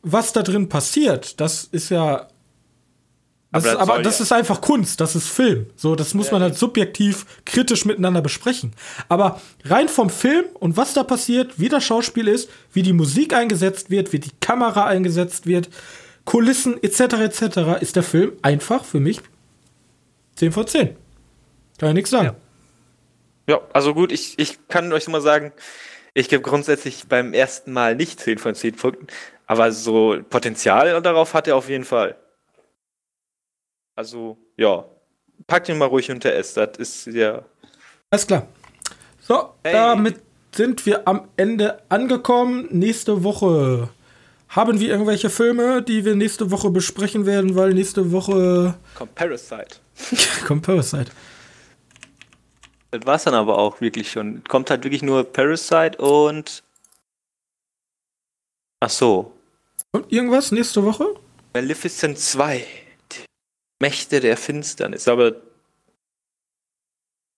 was da drin passiert, das ist ja. Das Aber aber, das ist, aber das ja. ist einfach Kunst, das ist Film. So, das muss Ja, man halt subjektiv kritisch miteinander besprechen. Aber rein vom Film und was da passiert, wie das Schauspiel ist, wie die Musik eingesetzt wird, wie die Kamera eingesetzt wird, Kulissen etc. etc., ist der Film einfach für mich 10 von 10. Kann ich nichts sagen. Ja, also gut, ich, ich kann euch mal sagen, ich gebe grundsätzlich beim ersten Mal nicht 10 von 10 Punkten, aber so Potenzial darauf hat er auf jeden Fall. Also, ja, packt ihn mal ruhig unter S, das ist ja. Alles klar. So, Hey. damit sind wir am Ende angekommen. Nächste Woche haben wir irgendwelche Filme, die wir nächste Woche besprechen werden, weil nächste Woche Comparasite. kommt Parasite. Das war's dann aber auch wirklich schon. Kommt halt wirklich nur Parasite und. Ach so. Und irgendwas nächste Woche? Maleficent 2. Mächte der Finsternis. Aber.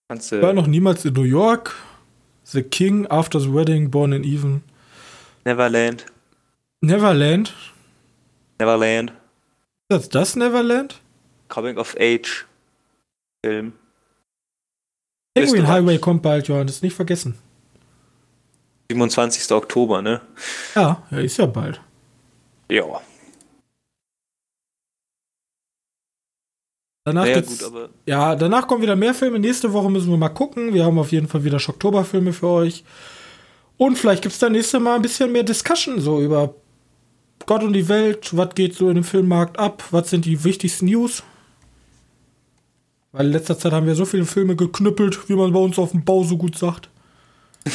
Kannst War du. noch niemals in New York. The King, After the Wedding, Born in Even. Neverland. Neverland. Neverland. Ist das das Neverland? Coming of Age. Film. Penguin. Highway kommt bald, Johannes. Nicht vergessen. 27. Oktober, ne? Ja, ja, ist ja bald. Ja. Danach geht's, gut, aber. Ja, danach kommen wieder mehr Filme. Nächste Woche müssen wir mal gucken. Wir haben auf jeden Fall wieder Schocktoberfilme für euch. Und vielleicht gibt es dann nächste Mal ein bisschen mehr Discussion so über Gott und die Welt. Was geht so in dem Filmmarkt ab? Was sind die wichtigsten News? Weil in letzter Zeit haben wir so viele Filme geknüppelt, wie man bei uns auf dem Bau so gut sagt.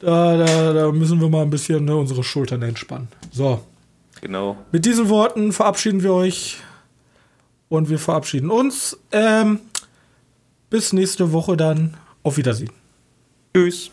da, da, da müssen wir mal ein bisschen ne, unsere Schultern entspannen. So, Genau. mit diesen Worten verabschieden wir euch. Und wir verabschieden uns. Ähm, bis nächste Woche dann. Auf Wiedersehen. Tschüss.